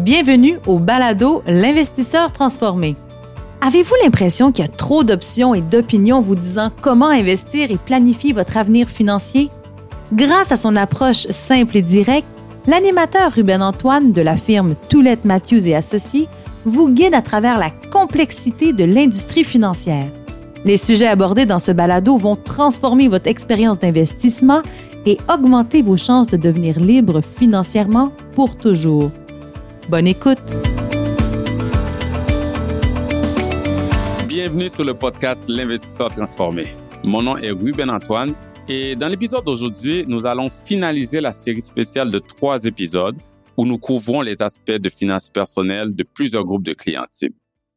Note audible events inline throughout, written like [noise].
Bienvenue au balado L'investisseur transformé. Avez-vous l'impression qu'il y a trop d'options et d'opinions vous disant comment investir et planifier votre avenir financier? Grâce à son approche simple et directe, l'animateur Ruben Antoine de la firme Toulette Matthews et Associés vous guide à travers la complexité de l'industrie financière. Les sujets abordés dans ce balado vont transformer votre expérience d'investissement et augmenter vos chances de devenir libre financièrement pour toujours. Bonne écoute! Bienvenue sur le podcast L'investisseur transformé. Mon nom est Ruben Antoine et dans l'épisode d'aujourd'hui, nous allons finaliser la série spéciale de trois épisodes où nous couvrons les aspects de finances personnelles de plusieurs groupes de clients types.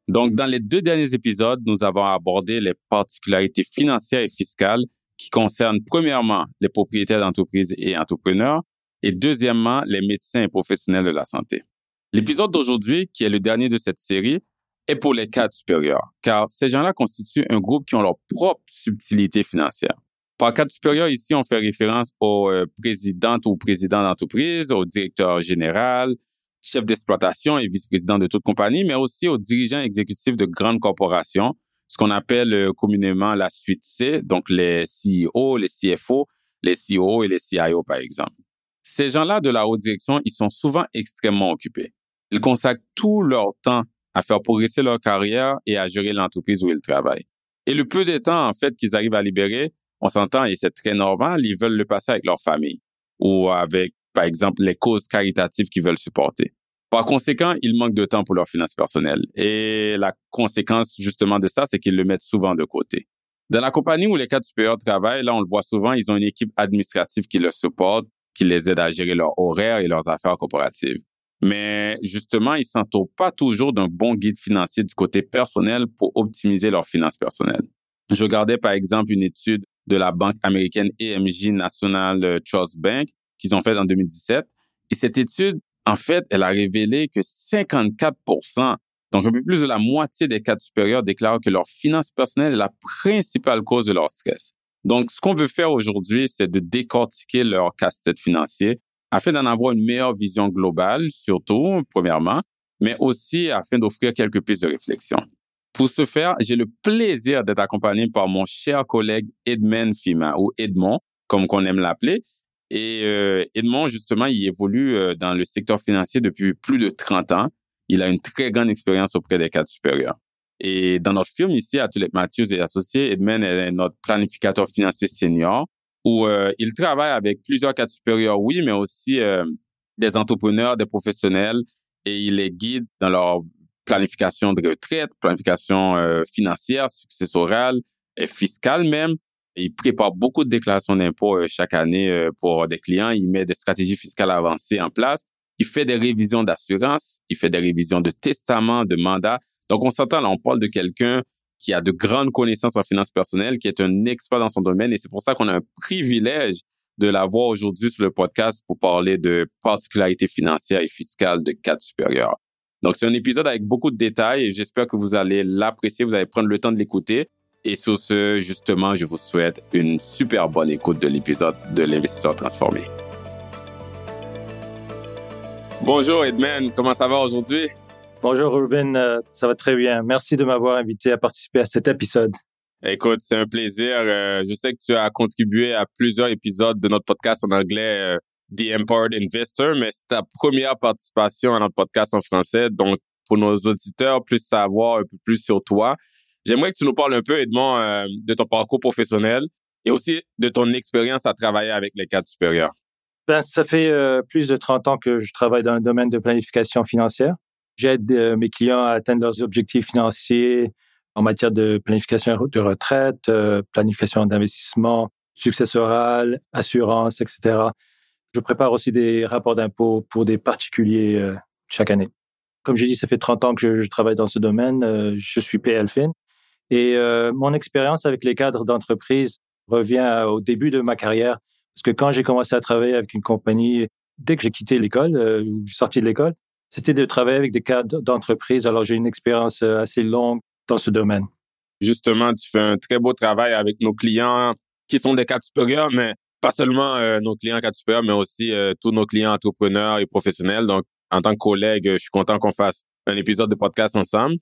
Donc, dans les deux derniers épisodes, nous avons abordé les particularités financières et fiscales qui concernent premièrement les propriétaires d'entreprises et entrepreneurs et deuxièmement les médecins et professionnels de la santé. L'épisode d'aujourd'hui, qui est le dernier de cette série, est pour les cadres supérieurs, car ces gens-là constituent un groupe qui ont leur propre subtilité financière. Par cadre supérieur, ici, on fait référence aux euh, présidentes ou présidents d'entreprise, au directeur général, chef d'exploitation et vice-président de toute compagnie, mais aussi aux dirigeants exécutifs de grandes corporations, ce qu'on appelle euh, communément la suite C, donc les CEO, les CFO, les CEO et les CIO, par exemple. Ces gens-là de la haute direction, ils sont souvent extrêmement occupés. Ils consacrent tout leur temps à faire progresser leur carrière et à gérer l'entreprise où ils travaillent. Et le peu de temps, en fait, qu'ils arrivent à libérer, on s'entend et c'est très normal, ils veulent le passer avec leur famille ou avec, par exemple, les causes caritatives qu'ils veulent supporter. Par conséquent, ils manquent de temps pour leurs finances personnelles. Et la conséquence, justement, de ça, c'est qu'ils le mettent souvent de côté. Dans la compagnie où les cadres supérieurs travaillent, là, on le voit souvent, ils ont une équipe administrative qui les supporte, qui les aide à gérer leurs horaires et leurs affaires corporatives. Mais justement, ils s'entourent pas toujours d'un bon guide financier du côté personnel pour optimiser leurs finances personnelles. Je regardais par exemple une étude de la banque américaine EMJ National Trust Bank qu'ils ont faite en 2017. Et cette étude, en fait, elle a révélé que 54 donc un peu plus de la moitié des cadres supérieurs déclarent que leur finance personnelle est la principale cause de leur stress. Donc, ce qu'on veut faire aujourd'hui, c'est de décortiquer leur casse-tête financier afin d'en avoir une meilleure vision globale, surtout, premièrement, mais aussi afin d'offrir quelques pistes de réflexion. Pour ce faire, j'ai le plaisir d'être accompagné par mon cher collègue Edmond Fima, ou Edmond, comme qu'on aime l'appeler. Et euh, Edmond, justement, il évolue euh, dans le secteur financier depuis plus de 30 ans. Il a une très grande expérience auprès des cadres supérieurs. Et dans notre firme ici, à Tulip Matthews et Associés, Edmond est notre planificateur financier senior où euh, il travaille avec plusieurs cadres supérieurs, oui, mais aussi euh, des entrepreneurs, des professionnels, et il les guide dans leur planification de retraite, planification euh, financière, successorale et fiscale même. il prépare beaucoup de déclarations d'impôts chaque année pour des clients. Il met des stratégies fiscales avancées en place. Il fait des révisions d'assurance. Il fait des révisions de testament, de mandat. Donc, on s'entend là, on parle de quelqu'un qui a de grandes connaissances en finances personnelles, qui est un expert dans son domaine. Et c'est pour ça qu'on a un privilège de l'avoir aujourd'hui sur le podcast pour parler de particularités financières et fiscales de cadre supérieur. Donc, c'est un épisode avec beaucoup de détails et j'espère que vous allez l'apprécier, vous allez prendre le temps de l'écouter. Et sur ce, justement, je vous souhaite une super bonne écoute de l'épisode de l'investisseur transformé. Bonjour Edmond, comment ça va aujourd'hui? Bonjour Ruben, euh, ça va très bien. Merci de m'avoir invité à participer à cet épisode. Écoute, c'est un plaisir. Euh, je sais que tu as contribué à plusieurs épisodes de notre podcast en anglais, euh, The Empowered Investor, mais c'est ta première participation à notre podcast en français. Donc, pour nos auditeurs, plus savoir un peu plus sur toi, j'aimerais que tu nous parles un peu, Edmond, de ton parcours professionnel et aussi de ton expérience à travailler avec les cadres supérieurs. Ben, ça fait plus de 30 ans que je travaille dans le domaine de planification financière. J'aide euh, mes clients à atteindre leurs objectifs financiers en matière de planification de retraite, euh, planification d'investissement, successoral, assurance, etc. Je prépare aussi des rapports d'impôts pour des particuliers euh, chaque année. Comme j'ai dit, ça fait 30 ans que je, travaille dans ce domaine. je suis PLFIN. Et mon expérience avec les cadres d'entreprise revient au début de ma carrière. Parce que quand j'ai commencé à travailler avec une compagnie, dès que j'ai quitté l'école, ou sorti de l'école, c'était de travailler avec des cadres d'entreprise. Alors, j'ai une expérience euh, assez longue dans ce domaine. Justement, tu fais un très beau travail avec nos clients qui sont des cadres supérieurs, mais pas seulement euh, nos clients cadres supérieurs, mais aussi euh, tous nos clients entrepreneurs et professionnels. Donc, en tant que collègue, je suis content qu'on fasse un épisode de podcast ensemble.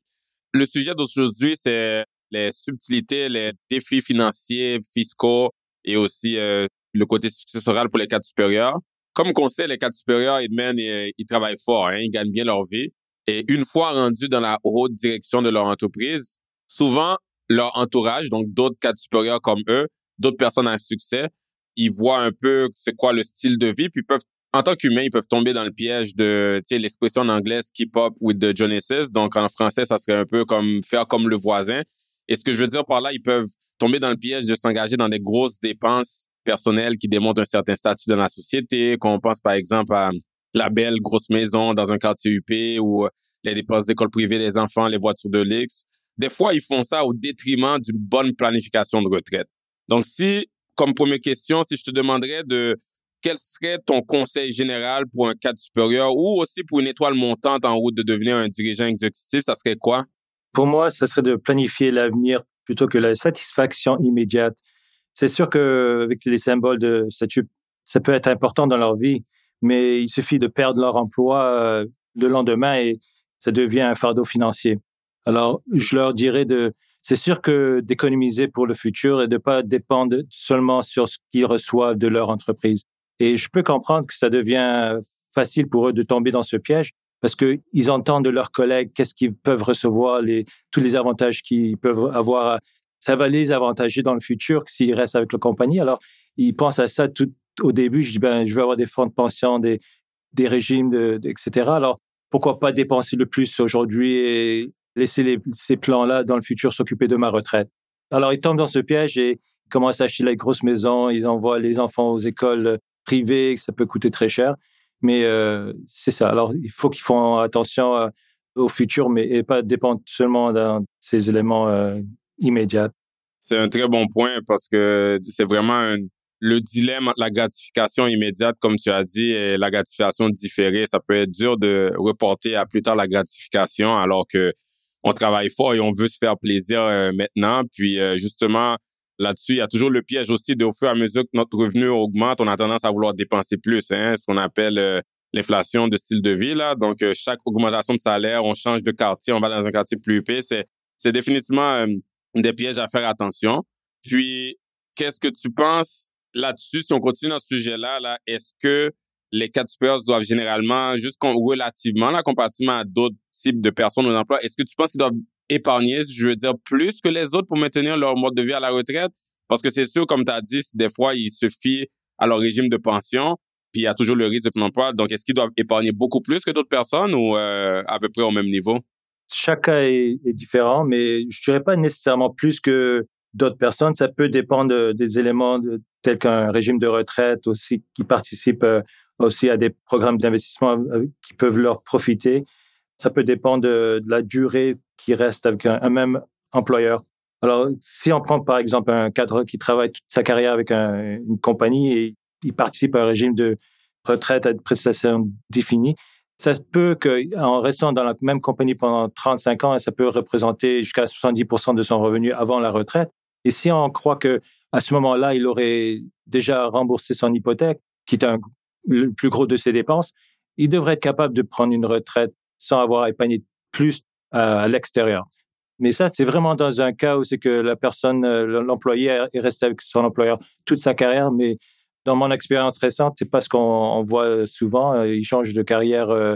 Le sujet d'aujourd'hui, c'est les subtilités, les défis financiers, fiscaux et aussi le côté successoral pour les cadres supérieurs. Comme on sait, les cadres supérieurs, mènent, ils, ils travaillent fort, hein, ils gagnent bien leur vie. Et une fois rendus dans la haute direction de leur entreprise, souvent, leur entourage, donc d'autres cadres supérieurs comme eux, d'autres personnes à succès, ils voient un peu c'est quoi le style de vie, puis peuvent, en tant qu'humains, ils peuvent tomber dans le piège de, tu sais, l'expression en anglais keep up with the Joneses. Donc, en français, ça serait un peu comme faire comme le voisin. Et ce que je veux dire par là, ils peuvent tomber dans le piège de s'engager dans des grosses dépenses personnelles qui démontrent un certain statut dans la société, qu'on pense par exemple à la belle grosse maison dans un quartier UP ou les dépenses d'école privée des enfants, les voitures de luxe. Des fois, ils font ça au détriment d'une bonne planification de retraite. Donc, si, comme première question, si je te demanderais de quel serait ton conseil général pour un cadre supérieur ou aussi pour une étoile montante en route de devenir un dirigeant exécutif, ça serait quoi? Pour moi, ce serait de planifier l'avenir plutôt que la satisfaction immédiate. C'est sûr qu'avec les symboles de statut, ça peut être important dans leur vie, mais il suffit de perdre leur emploi euh, le lendemain et ça devient un fardeau financier. Alors, je leur dirais de, c'est sûr que d'économiser pour le futur et de pas dépendre seulement sur ce qu'ils reçoivent de leur entreprise. Et je peux comprendre que ça devient facile pour eux de tomber dans ce piège parce qu'ils entendent de leurs collègues qu'est-ce qu'ils peuvent recevoir, les, tous les avantages qu'ils peuvent avoir. Ça va les avantager dans le futur s'ils restent avec la compagnie. Alors, ils pensent à ça tout au début. Je dis, ben, je vais avoir des fonds de pension, des, des régimes, etc. Alors, pourquoi pas dépenser le plus aujourd'hui et laisser ces plans-là dans le futur s'occuper de ma retraite? Alors, ils tombent dans ce piège et ils commencent à acheter la grosse maison, ils envoient les enfants aux écoles privées, ça peut coûter très cher. Mais euh, c'est ça. Alors, il faut qu'ils font attention euh, au futur, mais et pas dépendre seulement de ces éléments euh, immédiats. C'est un très bon point parce que c'est vraiment un, le dilemme la gratification immédiate, comme tu as dit, et la gratification différée. Ça peut être dur de reporter à plus tard la gratification alors que on travaille fort et on veut se faire plaisir euh, maintenant. Puis euh, justement, là-dessus, il y a toujours le piège aussi de au fur et à mesure que notre revenu augmente, on a tendance à vouloir dépenser plus, hein, ce qu'on appelle euh, l'inflation de style de vie. Là. Donc, chaque augmentation de salaire, on change de quartier, on va dans un quartier plus épais. C'est, c'est définitivement des pièges à faire attention. Puis, qu'est-ce que tu penses là-dessus, si on continue dans ce sujet-là, là, est-ce que les supérieurs doivent généralement, juste relativement, là, comparativement à d'autres types de personnes aux emplois, est-ce que tu penses qu'ils doivent épargner, je veux dire, plus que les autres pour maintenir leur mode de vie à la retraite? Parce que c'est sûr, comme tu as dit, des fois, ils se fient à leur régime de pension, puis il y a toujours le risque de son emploi. Donc, est-ce qu'ils doivent épargner beaucoup plus que d'autres personnes ou euh, à peu près au même niveau? Cas est, est différent, mais je dirais pas nécessairement plus que d'autres personnes. Ça peut dépendre des éléments tels qu'un régime de retraite aussi qui participe euh, aussi à des programmes d'investissement euh, qui peuvent leur profiter. Ça peut dépendre de, la durée qui reste avec un, même employeur. Alors, si on prend par exemple un cadre qui travaille toute sa carrière avec une compagnie et il participe à un régime de retraite à des prestations définies, ça peut qu'en restant dans la même compagnie pendant 35 ans, ça peut représenter jusqu'à 70% de son revenu avant la retraite. Et si on croit que à ce moment-là, il aurait déjà remboursé son hypothèque, qui est le plus gros de ses dépenses, il devrait être capable de prendre une retraite sans avoir épargné plus à, l'extérieur. Mais ça, c'est vraiment dans un cas où c'est que la personne, euh, l'employé est resté avec son employeur toute sa carrière, mais dans mon expérience récente, c'est pas ce qu'on voit souvent. Euh, il change de carrière euh,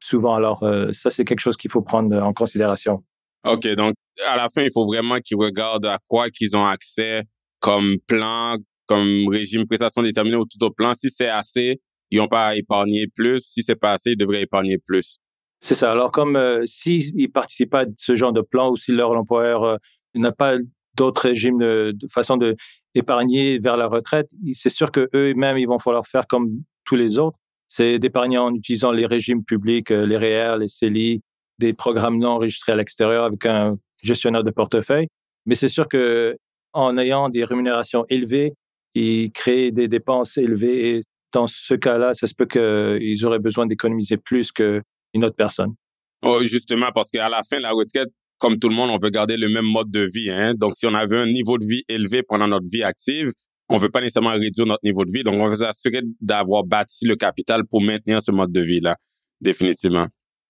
souvent. Alors, ça, c'est quelque chose qu'il faut prendre en considération. OK, donc à la fin, il faut vraiment qu'ils regardent à quoi qu'ils ont accès comme plan, comme régime prestation déterminée ou tout autre plan. Si c'est assez, ils n'ont pas à épargner plus. Si c'est pas assez, ils devraient épargner plus. C'est ça. Alors, comme euh, s'ils ne participent pas à ce genre de plan ou si leur employeur euh, n'a pas d'autres régimes de, façon de épargner vers la retraite, c'est sûr que eux-mêmes, ils vont falloir faire comme tous les autres. C'est d'épargner en utilisant les régimes publics, euh, les REER, les CELI, des programmes non enregistrés à l'extérieur avec un gestionnaire de portefeuille. Mais c'est sûr que en ayant des rémunérations élevées, ils créent des dépenses élevées. Et dans ce cas-là, ça se peut qu'ils auraient besoin d'économiser plus qu'une autre personne. Oh, justement, parce qu'à la fin, la retraite, comme tout le monde, on veut garder le même mode de vie. Hein? Donc, si on avait un niveau de vie élevé pendant notre vie active, on veut pas nécessairement réduire notre niveau de vie. Donc, on veut s'assurer d'avoir bâti le capital pour maintenir ce mode de vie-là. définitivement.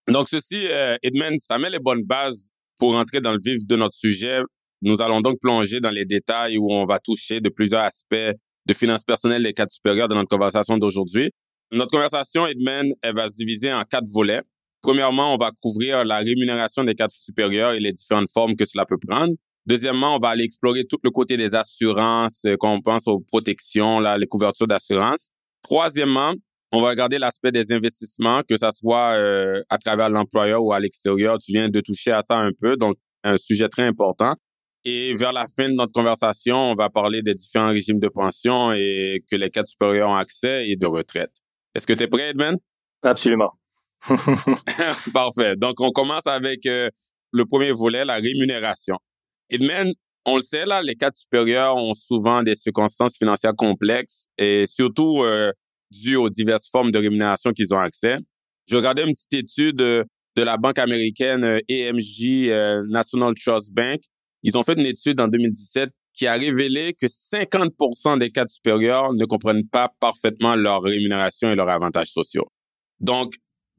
Donc, ceci, euh, Edmund, ça met les bonnes bases pour entrer dans le vif de notre sujet. Nous allons donc plonger dans les détails où on va toucher de plusieurs aspects de finances personnelles des cadres supérieurs dans notre conversation d'aujourd'hui. Notre conversation, Edmund, elle va se diviser en quatre volets. Premièrement, on va couvrir la rémunération des cadres supérieurs et les différentes formes que cela peut prendre. Deuxièmement, on va aller explorer tout le côté des assurances, euh, quand on pense aux protections, là, les couvertures d'assurance. Troisièmement, on va regarder l'aspect des investissements, que ça soit euh, à travers l'employeur ou à l'extérieur. Tu viens de toucher à ça un peu, donc un sujet très important. Et vers la fin de notre conversation, on va parler des différents régimes de pension et que les cadres supérieurs ont accès et de retraite. Est-ce que tu es prêt, Edmund? Absolument. [laughs] Parfait. Donc, on commence avec euh, le premier volet, la rémunération. Edmund, on le sait, là, les cadres supérieurs ont souvent des circonstances financières complexes et surtout euh, dues aux diverses formes de rémunération qu'ils ont accès. Je regardais une petite étude euh, de la banque américaine AMG National Trust Bank ils ont fait une étude en 2017 qui a révélé que 50% des cadres supérieurs ne comprennent pas parfaitement leur rémunération et leurs avantages sociaux. Donc,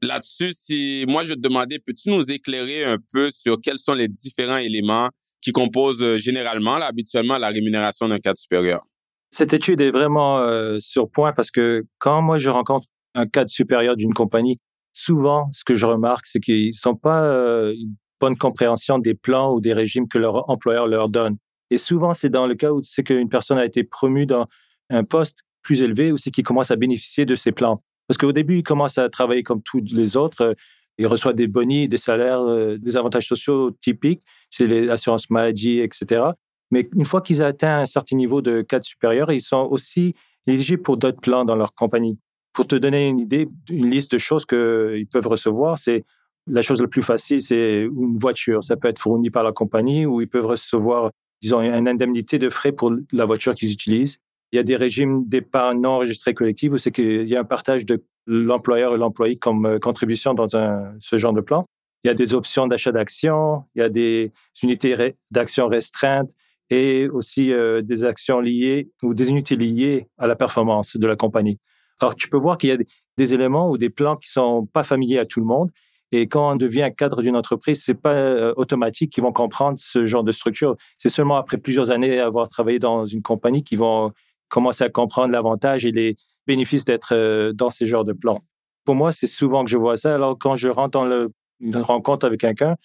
là-dessus, si moi je te demandais, peux-tu nous éclairer un peu sur quels sont les différents éléments qui composent euh, généralement, habituellement, la rémunération d'un cadre supérieur? Cette étude est vraiment euh, sur point parce que quand moi je rencontre un cadre supérieur d'une compagnie, souvent ce que je remarque, c'est qu'ils sont pas euh, bonne compréhension des plans ou des régimes que leur employeur leur donne. Et souvent, c'est dans le cas où c'est qu'une personne a été promue dans un poste plus élevé ou c'est qu'il commence à bénéficier de ces plans. Parce qu'au début, il commence à travailler comme tous les autres. Euh, il reçoit des bonis, des salaires, euh, des avantages sociaux typiques, c'est les assurances maladie, etc. Mais une fois qu'ils atteignent un certain niveau de cadre supérieur, ils sont aussi éligibles pour d'autres plans dans leur compagnie. Pour te donner une idée, une liste de choses qu'ils peuvent recevoir, c'est la chose la plus facile, c'est une voiture. Ça peut être fourni par la compagnie ou ils peuvent recevoir, disons, une indemnité de frais pour la voiture qu'ils utilisent. Il y a des régimes d'épargne non enregistrés collectifs où c'est qu'il y a un partage de l'employeur et l'employé comme euh, contribution dans un, ce genre de plan? Il y a des options d'achat d'actions, il y a des unités d'actions restreintes et aussi euh, des actions liées ou des unités liées à la performance de la compagnie. Alors, tu peux voir qu'il y a des éléments ou des plans qui sont pas familiers à tout le monde et quand on devient cadre d'une entreprise, c'est pas euh, automatique qu'ils vont comprendre ce genre de structure. C'est seulement après plusieurs années d'avoir travaillé dans une compagnie qu'ils vont commencer à comprendre l'avantage et les bénéfices d'être euh, dans ces genres de plans. Pour moi, c'est souvent que je vois ça. Alors, quand je rentre dans une rencontre avec quelqu'un,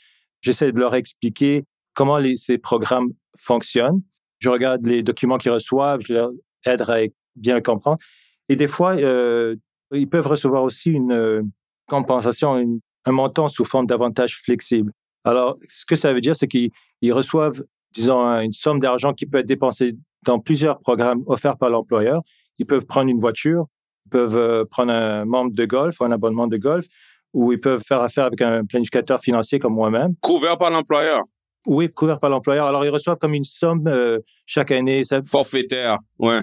j'essaie de leur expliquer comment ces programmes fonctionnent. Je regarde les documents qu'ils reçoivent, je leur aide à bien comprendre. Et des fois, euh, ils peuvent recevoir aussi une compensation, une un montant sous forme d'avantages flexibles. Alors, ce que ça veut dire, c'est qu'ils reçoivent, disons, une somme d'argent qui peut être dépensée dans plusieurs programmes offerts par l'employeur. Ils peuvent prendre une voiture, ils peuvent euh, prendre un membre de golf, un abonnement de golf, ou ils peuvent faire affaire avec un planificateur financier comme moi-même. Couvert par l'employeur. Oui, couvert par l'employeur. Alors, ils reçoivent comme une somme euh, chaque année. Ça... Forfaitaire, ouais.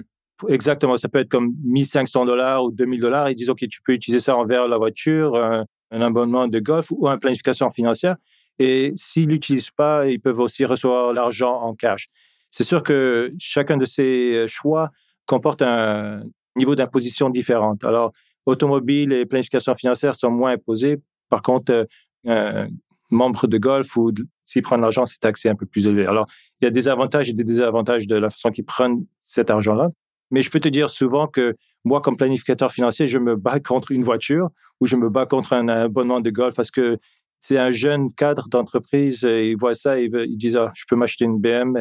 Exactement. Ça peut être comme 1500 dollars ou 2000 dollars. Ils disent, OK, tu peux utiliser ça envers la voiture, un abonnement de golf ou une planification financière. Et s'ils l'utilisent pas, ils peuvent aussi recevoir l'argent en cash. C'est sûr que chacun de ces choix comporte un niveau d'imposition différent. Alors, automobile et planification financière sont moins imposés. Par contre, un membre de golf ou s'ils prennent l'argent, c'est taxé un peu plus élevé. Alors, il y a des avantages et des désavantages de la façon qu'ils prennent cet argent-là. Mais je peux te dire souvent que moi, comme planificateur financier, je me bats contre une voiture ou je me bats contre un abonnement de golf parce que c'est un jeune cadre d'entreprise il voit ça et il dit ah, je peux m'acheter une BM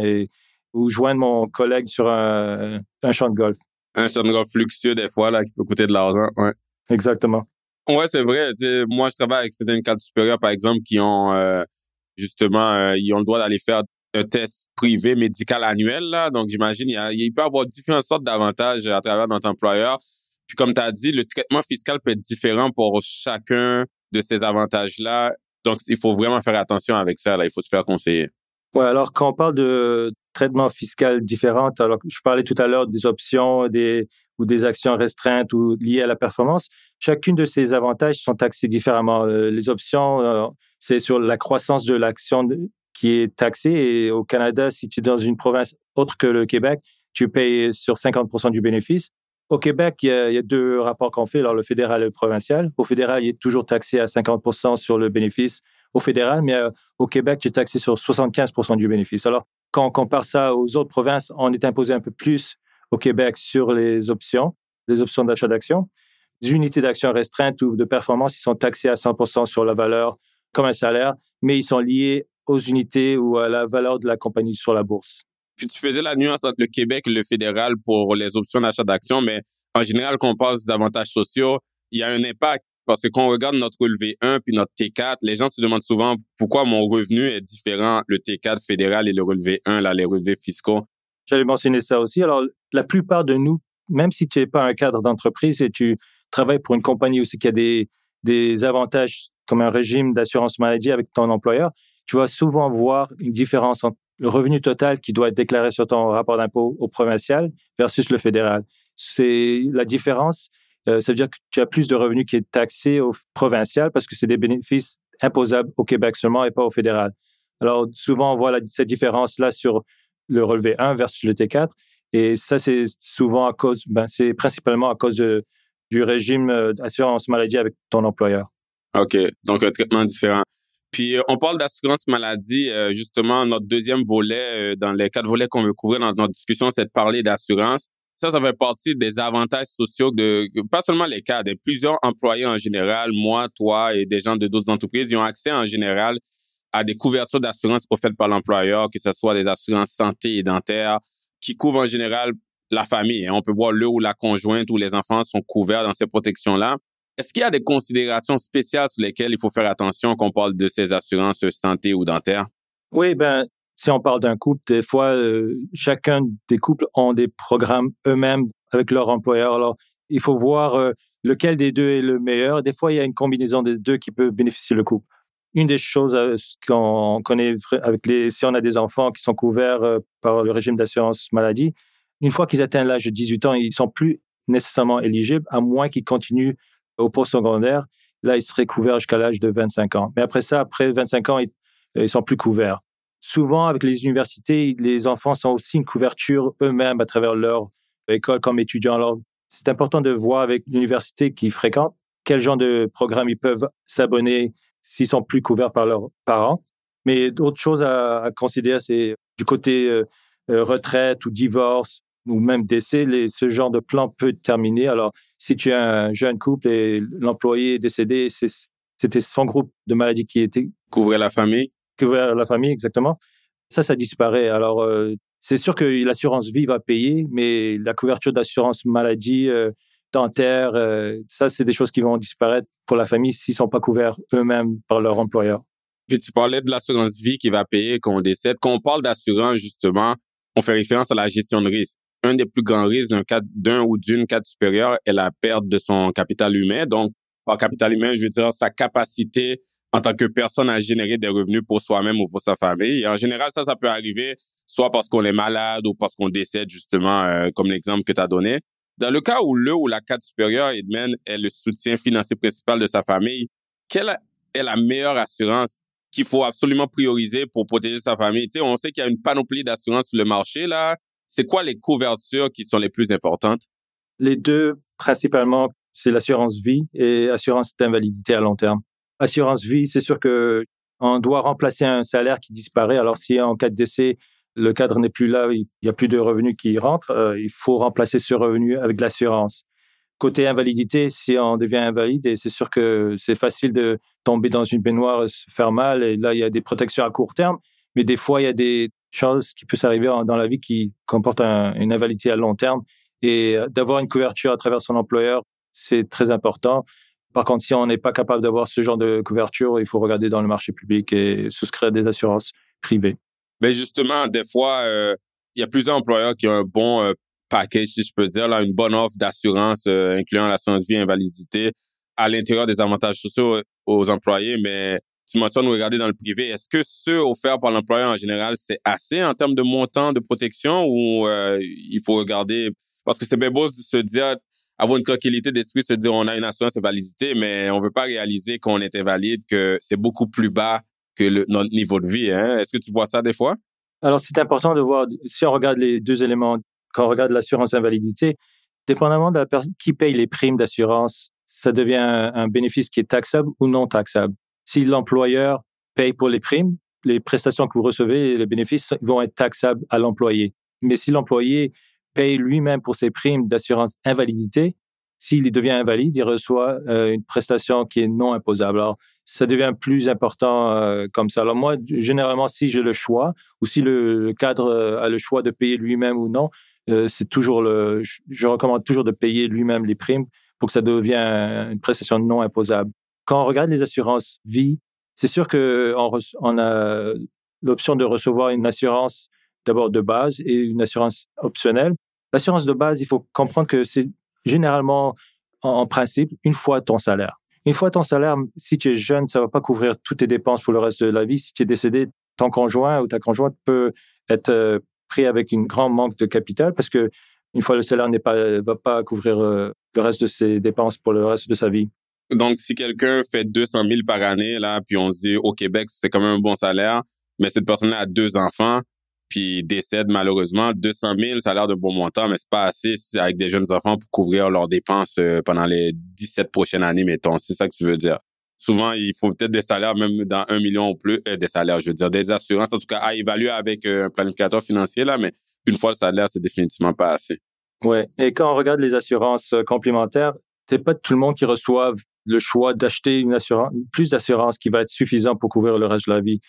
ou joindre mon collègue sur un, champ de golf. Un champ de golf luxueux des fois là qui peut coûter de l'argent, ouais. Exactement. Ouais, c'est vrai. moi, je travaille avec certains cadres supérieurs, par exemple, qui ont euh, justement, euh, ils ont le droit d'aller faire un test privé médical annuel. Là. Donc, j'imagine, il, il, peut y avoir différentes sortes d'avantages à travers notre employeur. Puis, comme tu as dit, le traitement fiscal peut être différent pour chacun de ces avantages-là. Donc, il faut vraiment faire attention avec ça. Là. Il faut se faire conseiller. Ouais, alors quand on parle de traitement fiscal différent, alors je parlais tout à l'heure des options ou des actions restreintes ou liées à la performance, chacune de ces avantages sont taxés différemment. Euh, les options, euh, c'est sur la croissance de l'action qui est taxé. Et au Canada, si tu es dans une province autre que le Québec, tu payes sur 50 du bénéfice. Au Québec, il y, a, deux rapports qu'on fait, alors le fédéral et le provincial. Au fédéral, il est toujours taxé à 50% sur le bénéfice au fédéral, mais euh, au Québec, tu es taxé sur 75% du bénéfice. Alors, quand on compare ça aux autres provinces, on est imposé un peu plus au Québec sur les options, les options d'achat d'actions. Les unités d'action restreintes ou de performance, ils sont taxés à 100% sur la valeur comme un salaire, mais ils sont liés aux unités ou à la valeur de la compagnie sur la bourse. Puis tu faisais la nuance entre le Québec et le fédéral pour les options d'achat d'actions, mais en général, quand on passe d'avantages sociaux, il y a un impact parce que quand on regarde notre relevé 1 puis notre T4, les gens se demandent souvent pourquoi mon revenu est différent, le T4 fédéral et le relevé 1, là, les relevés fiscaux. J'allais mentionner ça aussi. Alors, la plupart de nous, même si tu n'es pas un cadre d'entreprise et tu travailles pour une compagnie aussi qui a des, des avantages comme un régime d'assurance maladie avec ton employeur, tu vas souvent voir une différence entre le revenu total qui doit être déclaré sur ton rapport d'impôt au provincial versus le fédéral. C'est la différence. Euh, ça veut dire que tu as plus de revenus qui est taxé au provincial parce que c'est des bénéfices imposables au Québec seulement et pas au fédéral. Alors souvent on voit cette différence là sur le relevé 1 versus le T4 et ça c'est souvent à cause, ben, c'est principalement à cause du régime euh, d'assurance maladie avec ton employeur. OK, donc un traitement différent. Puis euh, on parle d'assurance maladie, euh, justement, notre deuxième volet, euh, dans les quatre volets qu'on veut couvrir dans notre discussion, c'est de parler d'assurance. Ça, ça fait partie des avantages sociaux de, pas seulement les cadres, plusieurs employés en général, moi, toi et des gens de d'autres entreprises, ils ont accès en général à des couvertures d'assurance offertes par l'employeur, que ce soit des assurances santé et dentaires, qui couvrent en général la famille. On peut voir le ou la conjointe ou les enfants sont couverts dans ces protections-là. Est-ce qu'il y a des considérations spéciales sur lesquelles il faut faire attention quand on parle de ces assurances santé ou dentaire? Oui, ben, si on parle d'un couple, des fois, euh, chacun des couples ont des programmes eux-mêmes avec leur employeur. Alors, il faut voir euh, lequel des deux est le meilleur. Des fois, il y a une combinaison des deux qui peut bénéficier le couple. Une des choses euh, qu'on connaît avec les, si on a des enfants qui sont couverts par le régime d'assurance maladie, une fois qu'ils atteignent l'âge de 18 ans, ils sont plus nécessairement éligibles, à moins qu'ils continuent au post-secondaire, là, ils seraient couverts jusqu'à l'âge de 25 ans. Mais après ça, après 25 ans, ils, ils sont plus couverts. Souvent, avec les universités, les enfants sont aussi une couverture eux-mêmes à travers leur école comme étudiants. Alors, c'est important de voir avec l'université qu'ils fréquentent quel genre de programme ils peuvent s'abonner s'ils sont plus couverts par leurs parents. Mais d'autres choses à, considérer, c'est du côté euh, euh, retraite ou divorce ou même décès, ce genre de plan peut terminer. Alors, si tu es un jeune couple et l'employé est décédé, c'était son groupe de maladies qui était... Couvrir la famille? Couvrir la famille, exactement. Ça, ça disparaît. Alors, euh, c'est sûr que l'assurance vie va payer, mais la couverture d'assurance maladie, euh, dentaire, euh, ça, c'est des choses qui vont disparaître pour la famille s'ils sont pas couverts eux-mêmes par leur employeur. Puis tu parlais de l'assurance vie qui va payer quand on décède. Quand on parle d'assurance, justement, on fait référence à la gestion de risque un des plus grands risques d'un d'un ou d'une cadre supérieure est la perte de son capital humain. Donc, par capital humain, je veux dire sa capacité en tant que personne à générer des revenus pour soi-même ou pour sa famille. En général, ça, ça peut arriver soit parce qu'on est malade ou parce qu'on décède, justement, euh, comme l'exemple que tu as donné. Dans le cas où le ou la cadre supérieure, Edmond, est le soutien financier principal de sa famille, quelle est la meilleure assurance qu'il faut absolument prioriser pour protéger sa famille? Tu sais, on sait qu'il y a une panoplie d'assurances sur le marché, là c'est quoi les couvertures qui sont les plus importantes? Les deux, principalement, c'est l'assurance vie et assurance d'invalidité à long terme. Assurance vie, c'est sûr que on doit remplacer un salaire qui disparaît. Alors, si en cas de décès, le cadre n'est plus là, il n'y a plus de revenus qui rentrent, euh, il faut remplacer ce revenu avec l'assurance. Côté invalidité, si on devient invalide, c'est sûr que c'est facile de tomber dans une baignoire, se faire mal, et là, il y a des protections à court terme, mais des fois, il y a des chose qui peut s'arriver dans la vie qui comporte une invalidité à long terme. Et euh, d'avoir une couverture à travers son employeur, c'est très important. Par contre, si on n'est pas capable d'avoir ce genre de couverture, il faut regarder dans le marché public et souscrire des assurances privées. Mais justement, des fois, euh, il y a plusieurs employeurs qui ont un bon euh, package, si je peux dire, là, une bonne offre d'assurance, incluant l'assurance vie invalidité, à l'intérieur des avantages sociaux aux employés, mais tu mentionnes regarder dans le privé. Est-ce que ceux offerts par l'employeur en général, c'est assez en termes de montant de protection ou euh, il faut regarder? Parce que c'est bien beau de se dire avoir une tranquillité d'esprit, se dire on a une assurance invalidité, mais on veut pas réaliser qu'on est invalide, que c'est beaucoup plus bas que notre niveau de vie. Hein? Est-ce que tu vois ça des fois? Alors, c'est important de voir, si on regarde les deux éléments, quand on regarde l'assurance invalidité, dépendamment de la qui paye les primes d'assurance, ça devient un, bénéfice qui est taxable ou non taxable. Si l'employeur paye pour les primes, les prestations que vous recevez les bénéfices vont être taxables à l'employé. Mais si l'employé paye lui-même pour ses primes d'assurance invalidité, s'il devient invalide, il reçoit euh, une prestation qui est non imposable. Alors, ça devient plus important euh, comme ça. Alors moi, généralement, si j'ai le choix ou si le, cadre euh, a le choix de payer lui-même ou non, c'est toujours le. Je, recommande toujours de payer lui-même les primes pour que ça devienne une prestation non imposable. Quand on regarde les assurances vie, c'est sûr qu'on on a l'option de recevoir une assurance d'abord de base et une assurance optionnelle. L'assurance de base, il faut comprendre que c'est généralement, en, principe, une fois ton salaire. Une fois ton salaire, si tu es jeune, ça va pas couvrir toutes tes dépenses pour le reste de la vie. Si tu es décédé, ton conjoint ou ta conjointe peut être euh, pris avec une grand manque de capital parce que une fois le salaire n'est pas va pas couvrir euh, le reste de ses dépenses pour le reste de sa vie. Donc, si quelqu'un fait 200 000 par année, là, puis on se dit, au Québec, c'est quand même un bon salaire, mais cette personne-là a deux enfants, puis décède malheureusement, 200 000, ça a l'air de bon montant, mais c'est pas assez avec des jeunes enfants pour couvrir leurs dépenses euh, pendant les 17 prochaines années, mettons. C'est ça que tu veux dire. Souvent, il faut peut-être des salaires, même dans un million ou plus, euh, des salaires, je veux dire, des assurances, en tout cas, à évaluer avec euh, un planificateur financier, là, mais une fois le salaire, c'est définitivement pas assez. Ouais. Et quand on regarde les assurances complémentaires, c'est pas tout le monde qui reçoit le choix d'acheter une assurance, plus d'assurance qui va être suffisant pour couvrir le reste de la vie.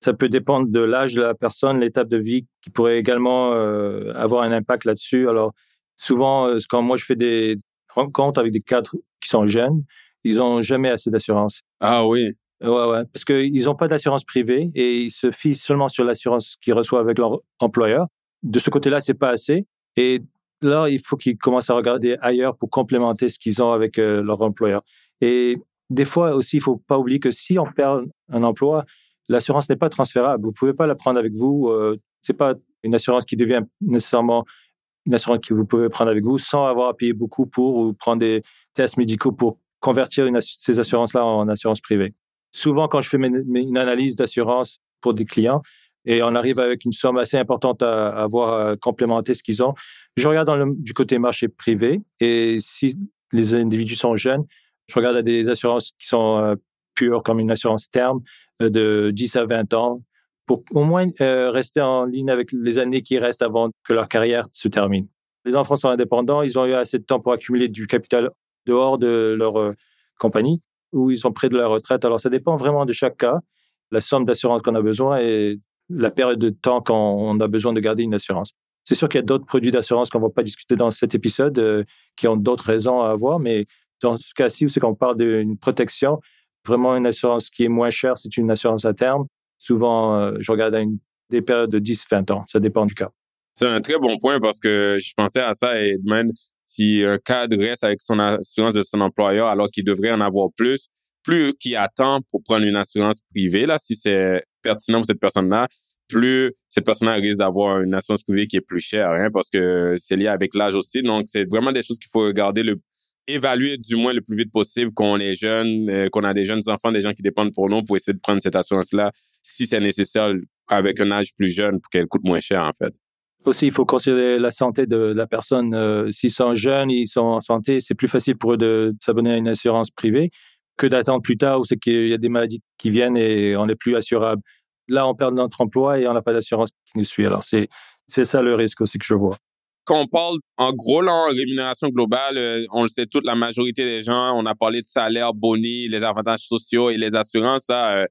Ça peut dépendre de l'âge de la personne, l'étape de vie qui pourrait également euh, avoir un impact là-dessus. Alors, souvent, euh, quand moi je fais des rencontres avec des cadres qui sont jeunes, ils n'ont jamais assez d'assurance. Ah oui. Ouais, ouais. Parce qu'ils n'ont pas d'assurance privée et ils se fient seulement sur l'assurance qu'ils reçoivent avec leur employeur. De ce côté-là, c'est pas assez. Et là, il faut qu'ils commencent à regarder ailleurs pour complémenter ce qu'ils ont avec euh, leur employeur. Et des fois aussi, il faut pas oublier que si on perd un emploi, l'assurance n'est pas transférable. Vous pouvez pas la prendre avec vous. Euh, c'est pas une assurance qui devient nécessairement une assurance que vous pouvez prendre avec vous sans avoir à payer beaucoup pour ou prendre des tests médicaux pour convertir ces assurances-là en assurance privée. Souvent, quand je fais une analyse d'assurance pour des clients et on arrive avec une somme assez importante à, avoir à complémenter ce qu'ils ont, je regarde dans le, du côté marché privé et si les individus sont jeunes, je regarde à des assurances qui sont euh, pures, comme une assurance terme euh, de 10 à 20 ans, pour au moins euh, rester en ligne avec les années qui restent avant que leur carrière se termine. Les enfants sont indépendants, ils ont eu assez de temps pour accumuler du capital dehors de leur compagnie ou ils sont près de la retraite. Alors ça dépend vraiment de chaque cas, la somme d'assurance qu'on a besoin et la période de temps qu'on a besoin de garder une assurance. C'est sûr qu'il y a d'autres produits d'assurance qu'on ne va pas discuter dans cet épisode qui ont d'autres raisons à avoir, mais dans ce cas-ci, c'est qu'on parle d'une protection, vraiment une assurance qui est moins chère, c'est une assurance à terme. Souvent, euh, je regarde à des périodes de 10-20 ans. Ça dépend du cas. C'est un très bon point parce que je pensais à ça et si un cadre reste avec son assurance de son employeur alors qu'il devrait en avoir plus, plus qu'il attend pour prendre une assurance privée, là, si c'est pertinent pour cette personne-là, plus cette personne-là risque d'avoir une assurance privée qui est plus chère, hein, parce que c'est lié avec l'âge aussi. Donc, c'est vraiment des choses qu'il faut regarder le évaluer du moins le plus vite possible qu'on est jeune, euh, qu'on a des jeunes enfants, des gens qui dépendent pour nous pour essayer de prendre cette assurance-là si c'est nécessaire avec un âge plus jeune pour qu'elle coûte moins cher en fait. Aussi, il faut considérer la santé de la personne. Euh, s'ils sont jeunes, ils sont en santé, c'est plus facile pour eux de s'abonner à une assurance privée que d'attendre plus tard où c'est qu'il y a des maladies qui viennent et on n'est plus assurable. Là, on perd notre emploi et on n'a pas d'assurance qui nous suit. Alors, c'est, ça le risque aussi que je vois quand on parle en gros là, en rémunération globale, euh, on le sait toute la majorité des gens, on a parlé de salaire, boni, les avantages sociaux et les assurances. Ça, euh,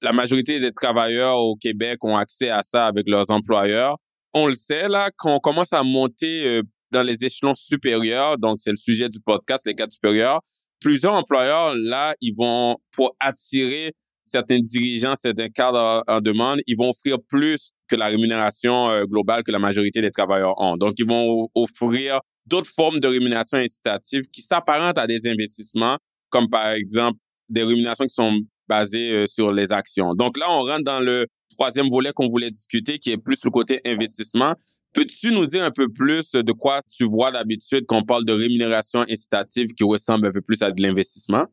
la majorité des travailleurs au Québec ont accès à ça avec leurs employeurs. On le sait là, quand on commence à monter euh, dans les échelons supérieurs, donc c'est le sujet du podcast, les cadres supérieurs, plusieurs employeurs là, ils vont pour attirer certains dirigeants, certains cadres en demande, ils vont offrir plus que la rémunération euh, globale que la majorité des travailleurs ont. Donc, ils vont offrir d'autres formes de rémunération incitative qui s'apparentent à des investissements, comme par exemple des rémunérations qui sont basées euh, sur les actions. Donc là, on rentre dans le troisième volet qu'on voulait discuter, qui est plus le côté investissement. Peux-tu nous dire un peu plus de quoi tu vois d'habitude quand on parle de rémunération incitative qui ressemble un peu plus à de l'investissement?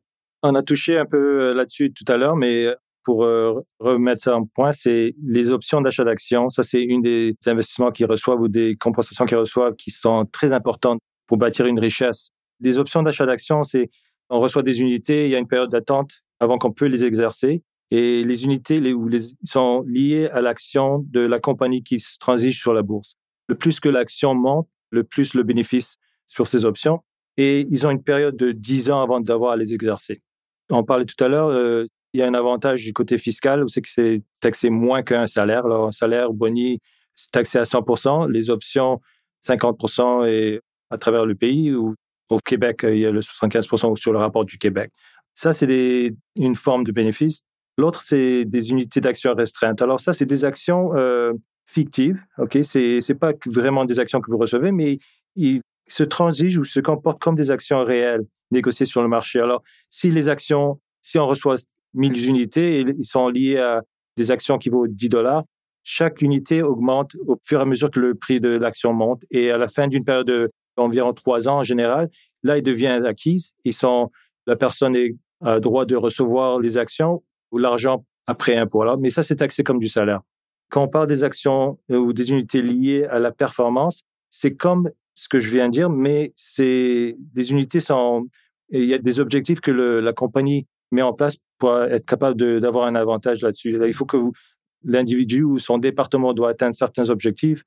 On a touché un peu euh, là-dessus tout à l'heure, mais pour euh, remettre ça en point, c'est les options d'achat d'actions. Ça, c'est une des investissements qu'ils reçoivent ou des compensations qu'ils reçoivent qui sont très importantes pour bâtir une richesse. Les options d'achat d'actions, c'est on reçoit des unités, il y a une période d'attente avant qu'on peut les exercer. Et les unités les, les, sont liées à l'action de la compagnie qui se transige sur la bourse. Le plus que l'action monte, le plus le bénéfice sur ces options. Et ils ont une période de 10 ans avant d'avoir à les exercer. On parlait tout à l'heure, euh, il y a un avantage du côté fiscal, c'est que c'est taxé moins qu'un salaire. Alors, un salaire boni, c'est taxé à 100%. Les options, 50% et à travers le pays. Ou au Québec, il y a le 75% sur le rapport du Québec. Ça, c'est une forme de bénéfice. L'autre, c'est des unités d'action restreintes. Alors ça, c'est des actions euh, fictives. Ok, c'est c'est pas vraiment des actions que vous recevez, mais ils se transigent ou se comportent comme des actions réelles négociées sur le marché. Alors, si les actions, si on reçoit 1000 unités et ils sont liés à des actions qui vaut 10 dollars, chaque unité augmente au fur et à mesure que le prix de l'action monte. Et à la fin d'une période d'environ trois ans en général, là, il devient acquise. Ils sont, la personne est a droit de recevoir les actions ou l'argent après impôt. Alors, mais ça, c'est taxé comme du salaire. Quand on parle des actions euh, ou des unités liées à la performance, c'est comme ce que je viens de dire, mais c'est des unités sont, il y a des objectifs que le, la compagnie met en place pour être capable d'avoir un avantage là-dessus. Là, il faut que l'individu ou son département doit atteindre certains objectifs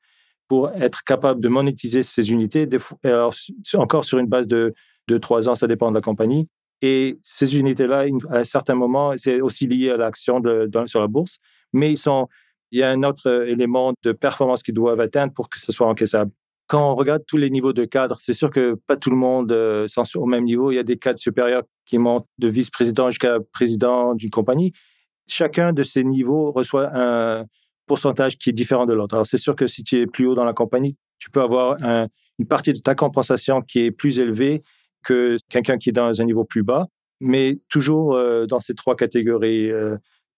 pour être capable de monétiser ces unités. Alors, encore sur une base de, de trois ans, ça dépend de la compagnie. Et ces unités-là, à un certain moment, c'est aussi lié à l'action sur la bourse, mais ils sont, il y a un autre élément de performance qu'ils doivent atteindre pour que ce soit encaissable. Quand on regarde tous les niveaux de cadre, c'est sûr que pas tout le monde euh, sont au même niveau. Il y a des cadres supérieurs qui montent de vice-président jusqu'à président d'une compagnie. Chacun de ces niveaux reçoit un pourcentage qui est différent de l'autre. Alors, c'est sûr que si tu es plus haut dans la compagnie, tu peux avoir une partie de ta compensation qui est plus élevée que quelqu'un qui est dans un niveau plus bas, mais toujours euh, dans ces trois catégories, euh,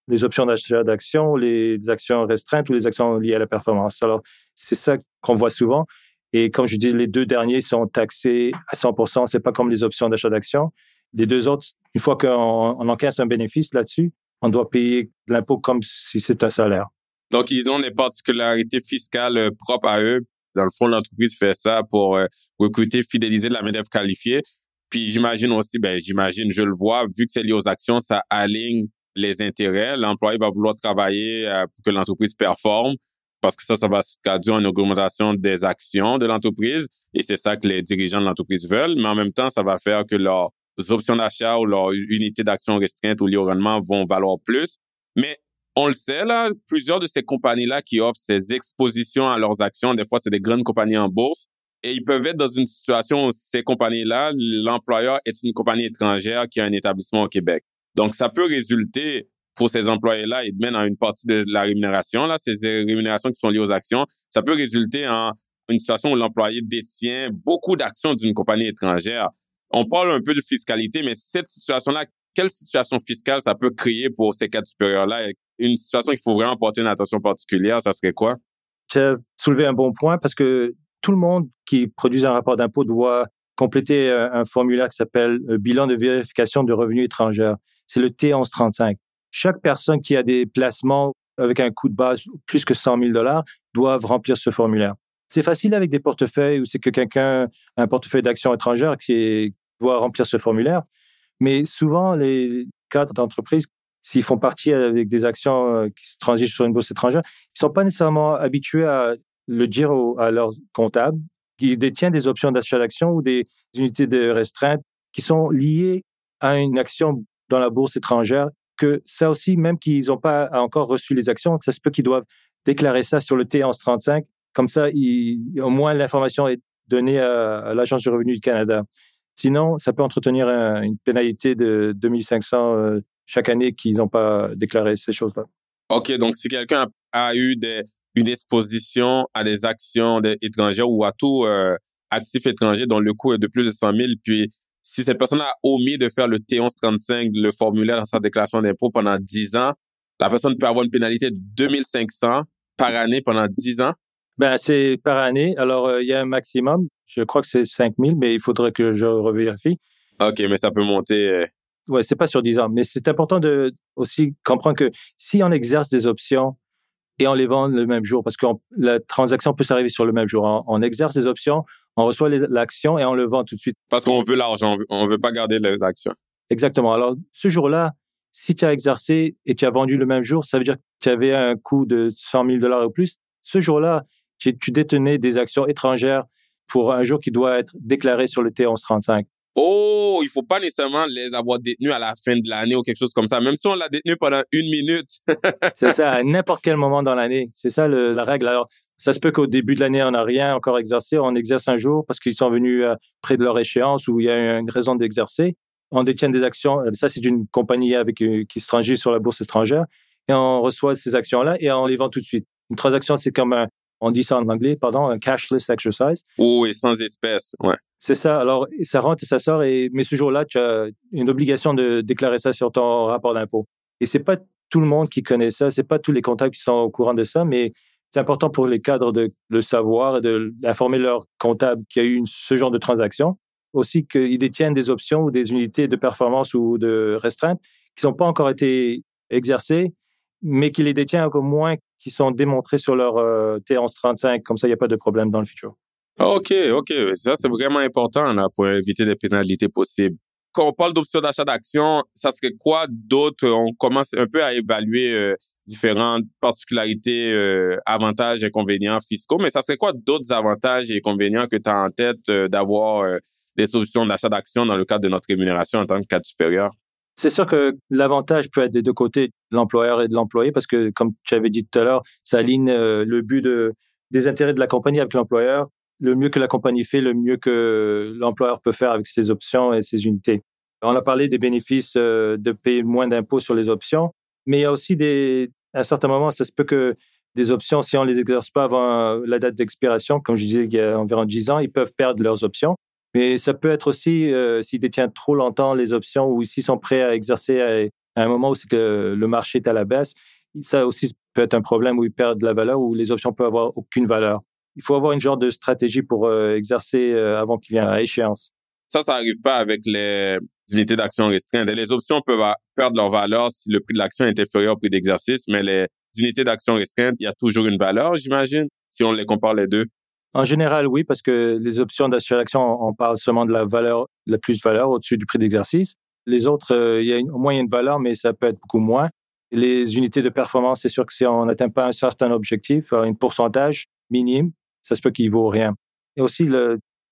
les options d'achat d'actions, les actions restreintes ou les actions liées à la performance. Alors, c'est ça qu'on voit souvent. Et comme je dis, les deux derniers sont taxés à 100%. C'est pas comme les options d'achat d'actions. Les deux autres, une fois qu'on on encaisse un bénéfice là-dessus, on doit payer l'impôt comme si c'était un salaire. Donc, ils ont des particularités fiscales euh, propres à eux, dans le fond, l'entreprise fait ça pour euh, recruter, fidéliser la main-d'œuvre qualifiée. Puis j'imagine aussi, ben j'imagine, je le vois, vu que c'est lié aux actions, ça aligne les intérêts. L'employé va vouloir travailler euh, pour que l'entreprise performe parce que ça, ça va se traduire en augmentation des actions de l'entreprise et c'est ça que les dirigeants de l'entreprise veulent. Mais en même temps, ça va faire que leurs options d'achat ou leurs unités d'action restreintes ou liées au rendement vont valoir plus. Mais on le sait, là, plusieurs de ces compagnies-là qui offrent ces expositions à leurs actions, des fois, c'est des grandes compagnies en bourse, et ils peuvent être dans une situation où ces compagnies-là, l'employeur est une compagnie étrangère qui a un établissement au Québec. Donc, ça peut résulter pour ces employés-là et même dans une partie de la rémunération, là, ces rémunérations qui sont liées aux actions, ça peut résulter en une situation où l'employé détient beaucoup d'actions d'une compagnie étrangère. On parle un peu de fiscalité, mais cette situation-là, quelle situation fiscale ça peut créer pour ces cadres supérieurs-là? Une situation qu'il faut vraiment porter une attention particulière, ça serait quoi? Tu as soulevé un bon point parce que tout le monde qui produit un rapport d'impôt doit compléter euh, un formulaire qui s'appelle euh, bilan de vérification de revenus étrangers. C'est le T1135. Chaque personne qui a des placements avec un coût de base plus que 100 000 dollars doivent remplir ce formulaire. C'est facile avec des portefeuilles où c'est que quelqu'un a un portefeuille d'actions étrangères qui doit remplir ce formulaire. Mais souvent, les cadres d'entreprise s'ils font partie avec des actions euh, qui se transigent sur une bourse étrangère, ils sont pas nécessairement habitués à le dire à leurs comptables qui détiennent des options d'achat d'actions ou des unités de restreinte qui sont liées à une action dans la bourse étrangère, que ça aussi, même qu'ils n'ont pas encore reçu les actions, ça se peut qu'ils doivent déclarer ça sur le T1135. Comme ça, au moins l'information est donnée à, l'Agence du revenu du Canada. Sinon, ça peut entretenir une pénalité de 2500 chaque année qu'ils n'ont pas déclaré ces choses-là. OK, donc si quelqu'un a, eu une exposition à des actions étrangères ou à tout euh, actif étranger dont le coût est de plus de 100 000, puis si cette personne a omis de faire le T1135, le formulaire dans sa déclaration d'impôt pendant 10 ans, la personne peut avoir une pénalité de 2500 par année pendant 10 ans? Ben, c'est par année. Alors, euh, il y a un maximum. Je crois que c'est 5000, mais il faudrait que je revérifie. OK, mais ça peut monter. Euh, ouais, c'est pas sur 10 ans, mais c'est important de aussi comprendre que si on exerce des options et on les vend le même jour, parce que la transaction peut s'arriver sur le même jour, on, exerce des options, On reçoit l'action et on le vend tout de suite. Parce qu'on veut l'argent, on veut pas garder les actions. Exactement. Alors, ce jour-là, si tu as exercé et tu as vendu le même jour, ça veut dire que tu avais un coût de 100 000 dollars ou plus. Ce jour-là, tu, détenais des actions étrangères pour un jour qui doit être déclaré sur le T1135. Oh, il faut pas nécessairement les avoir détenus à la fin de l'année ou quelque chose comme ça, même si on l'a détenu pendant une minute. [laughs] c'est ça, à n'importe quel moment dans l'année. C'est ça la règle. Alors, ça se peut qu'au début de l'année, on n'a rien encore exercé. On exerce un jour parce qu'ils sont venus euh, près de leur échéance ou il y a une raison d'exercer. On détient des actions. Euh, ça, c'est une compagnie avec, euh, qui se transige sur la bourse étrangère. Et on reçoit ces actions-là et on les vend tout de suite. Une transaction, c'est comme un, on dit ça en anglais, pardon, un cashless exercise. Oh, et sans espèces, ouais. C'est ça. Alors, ça rentre et ça sort. Et, mais ce jour-là, tu as une obligation de déclarer ça sur ton rapport d'impôt. Et c'est pas tout le monde qui connaît ça. C'est pas tous les comptables qui sont au courant de ça, mais c'est important pour les cadres de le savoir et d'informer leur comptable qu'il y a eu ce genre de transaction. Aussi qu'ils détiennent des options ou des unités de performance ou de restreinte qui n'ont pas encore été exercées, mais qui les détiennent encore moins, qui sont démontrées sur leur euh, T1135. Comme ça, il n'y a pas de problème dans le futur. OK, OK. Ça, c'est vraiment important pour éviter des pénalités possibles. Quand on parle d'options d'achat d'actions, ça serait quoi d'autre? On commence un peu à évaluer euh, différentes particularités, euh, avantages, inconvénients fiscaux, mais ça serait quoi d'autres avantages et inconvénients que tu as en tête euh, d'avoir euh, des solutions d'achat d'actions dans le cadre de notre rémunération en tant que cadre supérieur? C'est sûr que l'avantage peut être des deux côtés, de l'employeur et de l'employé, parce que, comme tu avais dit tout à l'heure, ça aligne le but de, des intérêts de la compagnie avec l'employeur. Le mieux que la compagnie fait, le mieux que l'employeur peut faire avec ses options et ses unités. On a parlé des bénéfices de payer moins d'impôts sur les options, mais il y a aussi des, à un certain moment, ça se peut que des options, si on ne les exerce pas avant euh, la date d'expiration, comme je disais, il y a environ 10 ans, ils peuvent perdre leurs options. Mais ça peut être aussi, euh, s'ils détiennent trop longtemps les options ou s'ils sont prêts à exercer à, un moment où c'est que le marché est à la baisse, ça aussi peut être un problème où ils perdent la valeur ou les options peuvent avoir aucune valeur. Il faut avoir une genre de stratégie pour euh, exercer avant qu'il vienne à échéance. Ça, ça n'arrive pas avec les unités d'action restreintes. Les options peuvent perdre leur valeur si le prix de l'action est inférieur au prix d'exercice, mais les unités d'action restreintes, il y a toujours une valeur, j'imagine, si on les compare les deux. En général, oui, parce que les options d'achat d'action, on parle seulement de la valeur, la plus-valeur au-dessus du prix d'exercice. Les autres, euh, il y a au moins une valeur, mais ça peut être beaucoup moins. Les unités de performance, c'est sûr que si on n'atteint pas un certain objectif, un pourcentage minime, ça se peut qu'il vaut rien. Et aussi,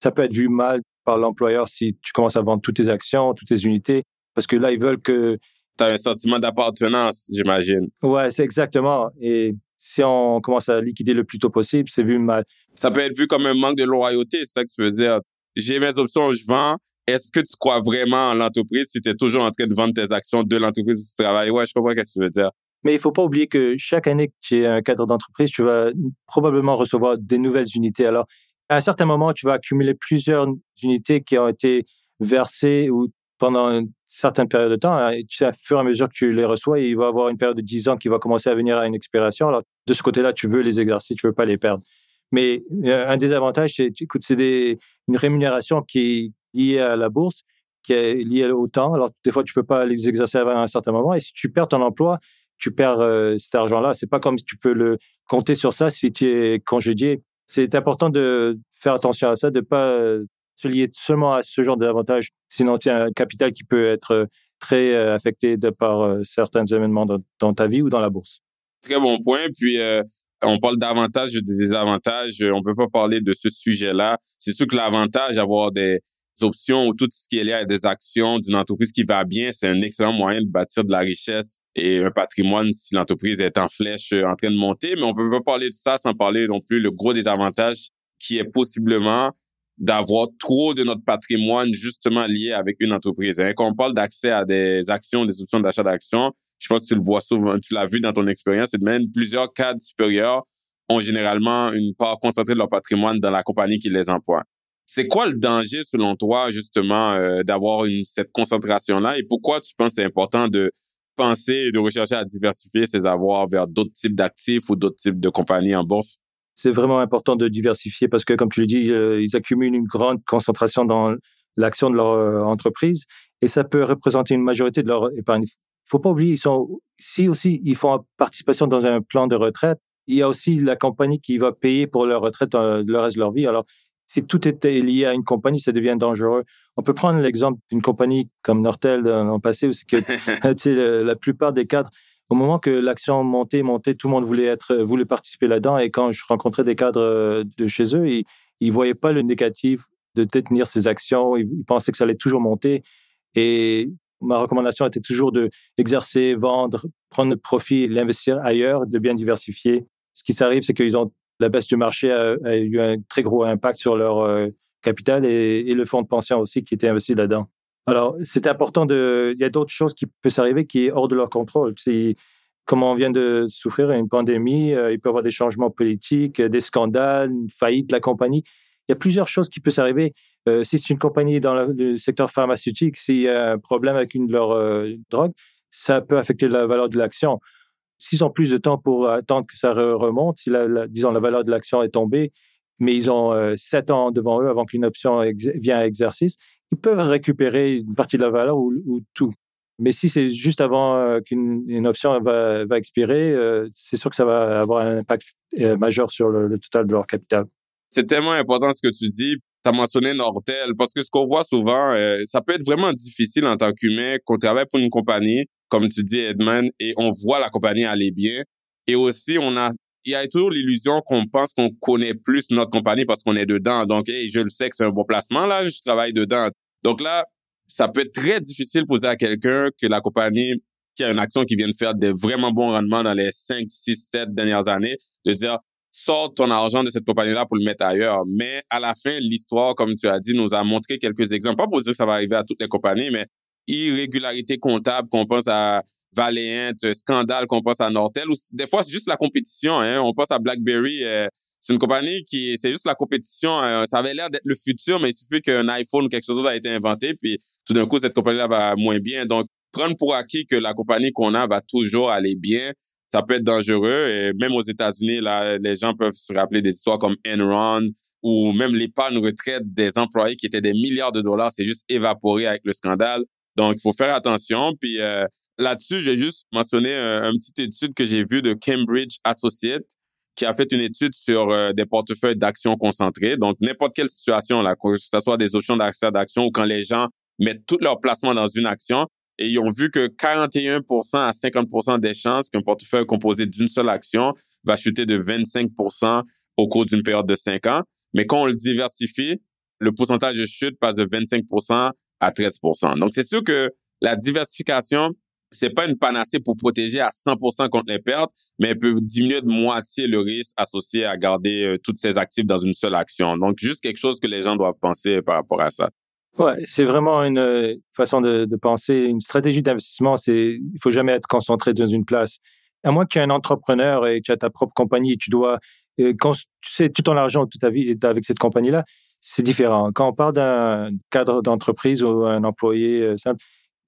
ça peut être vu mal par l'employeur si tu commences à vendre toutes tes actions, toutes tes unités, parce que là, ils veulent que... Tu as un sentiment d'appartenance, j'imagine. Ouais, c'est exactement. Et si on commence à liquider le plus tôt possible, c'est vu mal. Ça peut être vu comme un manque de loyauté, c'est ça que tu veux dire. J'ai mes options, je vends. Est-ce que tu crois vraiment en l'entreprise si tu es toujours en train de vendre tes actions de l'entreprise où tu travailles? Ouais, je comprends ce que tu veux dire. Mais il faut pas oublier que chaque année que tu es un cadre d'entreprise, tu vas probablement recevoir des nouvelles unités. Alors, à un certain moment, tu vas accumuler plusieurs unités qui ont été versées ou pendant une certaine période de temps. Hein, et tu sais, à fur et à mesure que tu les reçois, il va y avoir une période de 10 ans qui va commencer à venir à une expiration. Alors, de ce côté-là, tu veux les exercer, tu veux pas les perdre. Mais euh, un des avantages, c'est, une rémunération qui est liée à la bourse, qui est liée au temps. Alors, des fois, tu peux pas les exercer à un certain moment. Et si tu perds ton emploi, tu perds euh, cet argent-là. C'est pas comme si tu peux le compter sur ça si tu es congédié c'est important de faire attention à ça, de pas euh, se lier seulement à ce genre d'avantages. Sinon, tu as un capital qui peut être euh, très euh, affecté de par certains événements dans, ta vie ou dans la bourse. Très bon point. Puis, on parle d'avantages et de désavantages. On peut pas parler de ce sujet-là. C'est sûr que l'avantage d'avoir des options ou tout ce qui est lié à des actions d'une entreprise qui va bien, c'est un excellent moyen de bâtir de la richesse et un patrimoine si l'entreprise est en flèche euh, en train de monter. Mais on peut pas parler de ça sans parler non plus le gros désavantage qui est possiblement d'avoir trop de notre patrimoine justement lié avec une entreprise. Hein. Quand on parle d'accès à des actions, des options d'achat d'actions, je pense que tu le vois souvent, tu l'as vu dans ton expérience, de même plusieurs cadres supérieurs ont généralement une part concentrée de leur patrimoine dans la compagnie qui les emploie. C'est quoi le danger selon toi justement euh, d'avoir cette concentration-là? Et pourquoi tu penses que c'est important de penser et de rechercher à diversifier ses avoirs vers d'autres types d'actifs ou d'autres types de compagnies en bourse? C'est vraiment important de diversifier parce que, comme tu le dis, euh, ils accumulent une grande concentration dans l'action de leur euh, entreprise et ça peut représenter une majorité de leur épargne. Faut pas oublier, ils sont, si aussi ils font participation dans un plan de retraite, il y a aussi la compagnie qui va payer pour leur retraite euh, le reste de leur vie. Alors, Si tout était lié à une compagnie, ça devient dangereux. On peut prendre l'exemple d'une compagnie comme Nortel dans le passé, où c'est que [laughs] la plupart des cadres, au moment que l'action montait, montait, tout le monde voulait être, voulait participer là-dedans. Et quand je rencontrais des cadres de chez eux, ils, ils voyaient pas le négatif de détenir ces actions. Ils, pensaient que ça allait toujours monter. Et ma recommandation était toujours de exercer, vendre, prendre le profit, l'investir ailleurs, de bien diversifier. Ce qui s'arrive, c'est qu'ils ont la baisse du marché a, eu un très gros impact sur leur euh, capital et, le fonds de pension aussi qui était investi là-dedans. Alors, c'est important de. Il y a d'autres choses qui peuvent arriver qui est hors de leur contrôle. C'est, comme on vient de souffrir une pandémie, euh, il peut y avoir des changements politiques, des scandales, une faillite de la compagnie. Il y a plusieurs choses qui peuvent arriver. Euh, si c'est une compagnie dans le, secteur pharmaceutique, s'il y a un problème avec une de leurs drogues, ça peut affecter la valeur de l'action. S'ils ont plus de temps pour attendre que ça remonte, si la, disons la valeur de l'action est tombée, mais ils ont euh, sept ans devant eux avant qu'une option vienne à exercice, ils peuvent récupérer une partie de la valeur ou, tout. Mais si c'est juste avant euh, qu'une option va, va expirer, euh, c'est sûr que ça va avoir un impact majeur sur le, le total de leur capital. C'est tellement important ce que tu dis. Tu as mentionné Nortel, parce que ce qu'on voit souvent, ça peut être vraiment difficile en tant qu'humain qu'on travaille pour une compagnie comme tu dis, Edmund, et on voit la compagnie aller bien. Et aussi, on a, il y a toujours l'illusion qu'on pense qu'on connaît plus notre compagnie parce qu'on est dedans. Donc, hey, je le sais que c'est un bon placement, là, je travaille dedans. Donc là, ça peut être très difficile pour dire à quelqu'un que la compagnie qui a une action qui vient de faire des vraiment bons rendements dans les 5, 6, 7 dernières années, de dire, sors ton argent de cette compagnie-là pour le mettre ailleurs. Mais à la fin, l'histoire, comme tu as dit, nous a montré quelques exemples. Pas pour dire que ça va arriver à toutes les compagnies, mais irrégularité comptable qu'on pense à Valiant, scandale qu'on pense à Nortel, ou des fois c'est juste la compétition. Hein. On pense à BlackBerry. Euh, c'est une compagnie qui, c'est juste la compétition. Euh, ça avait l'air d'être le futur, mais il suffit qu'un iPhone ou quelque chose a été inventé, puis tout d'un coup cette compagnie-là va moins bien. Donc prendre pour acquis que la compagnie qu'on a va toujours aller bien, ça peut être dangereux. Et même aux États-Unis, là, les gens peuvent se rappeler des histoires comme Enron ou même l'épargne retraite des employés qui étaient des milliards de dollars, c'est juste évaporé avec le scandale. Donc, il faut faire attention. Puis euh, là-dessus, j'ai juste mentionné un, une petite étude que j'ai vue de Cambridge Associates qui a fait une étude sur euh, des portefeuilles d'actions concentrées. Donc, n'importe quelle situation, là, que ce soit des options d'accès d'actions ou quand les gens mettent tout leur placement dans une action, et ils ont vu que 41% à 50% des chances qu'un portefeuille composé d'une seule action va chuter de 25 au cours d'une période de 5 ans. Mais quand on le diversifie, le pourcentage de chute passe de 25 à 13 Donc, c'est sûr que la diversification, c'est pas une panacée pour protéger à 100% contre les pertes, mais elle peut diminuer de moitié le risque associé à garder euh, toutes ses actifs dans une seule action. Donc, juste quelque chose que les gens doivent penser par rapport à ça. Ouais, c'est vraiment une euh, façon de, penser. Une stratégie d'investissement, c'est, il faut jamais être concentré dans une place. À moins que tu aies un entrepreneur et que tu as ta propre compagnie, tu dois, euh, tu sais, tout ton argent, toute ta vie avec cette compagnie-là, c'est différent. Quand on parle d'un cadre d'entreprise ou un employé euh, simple,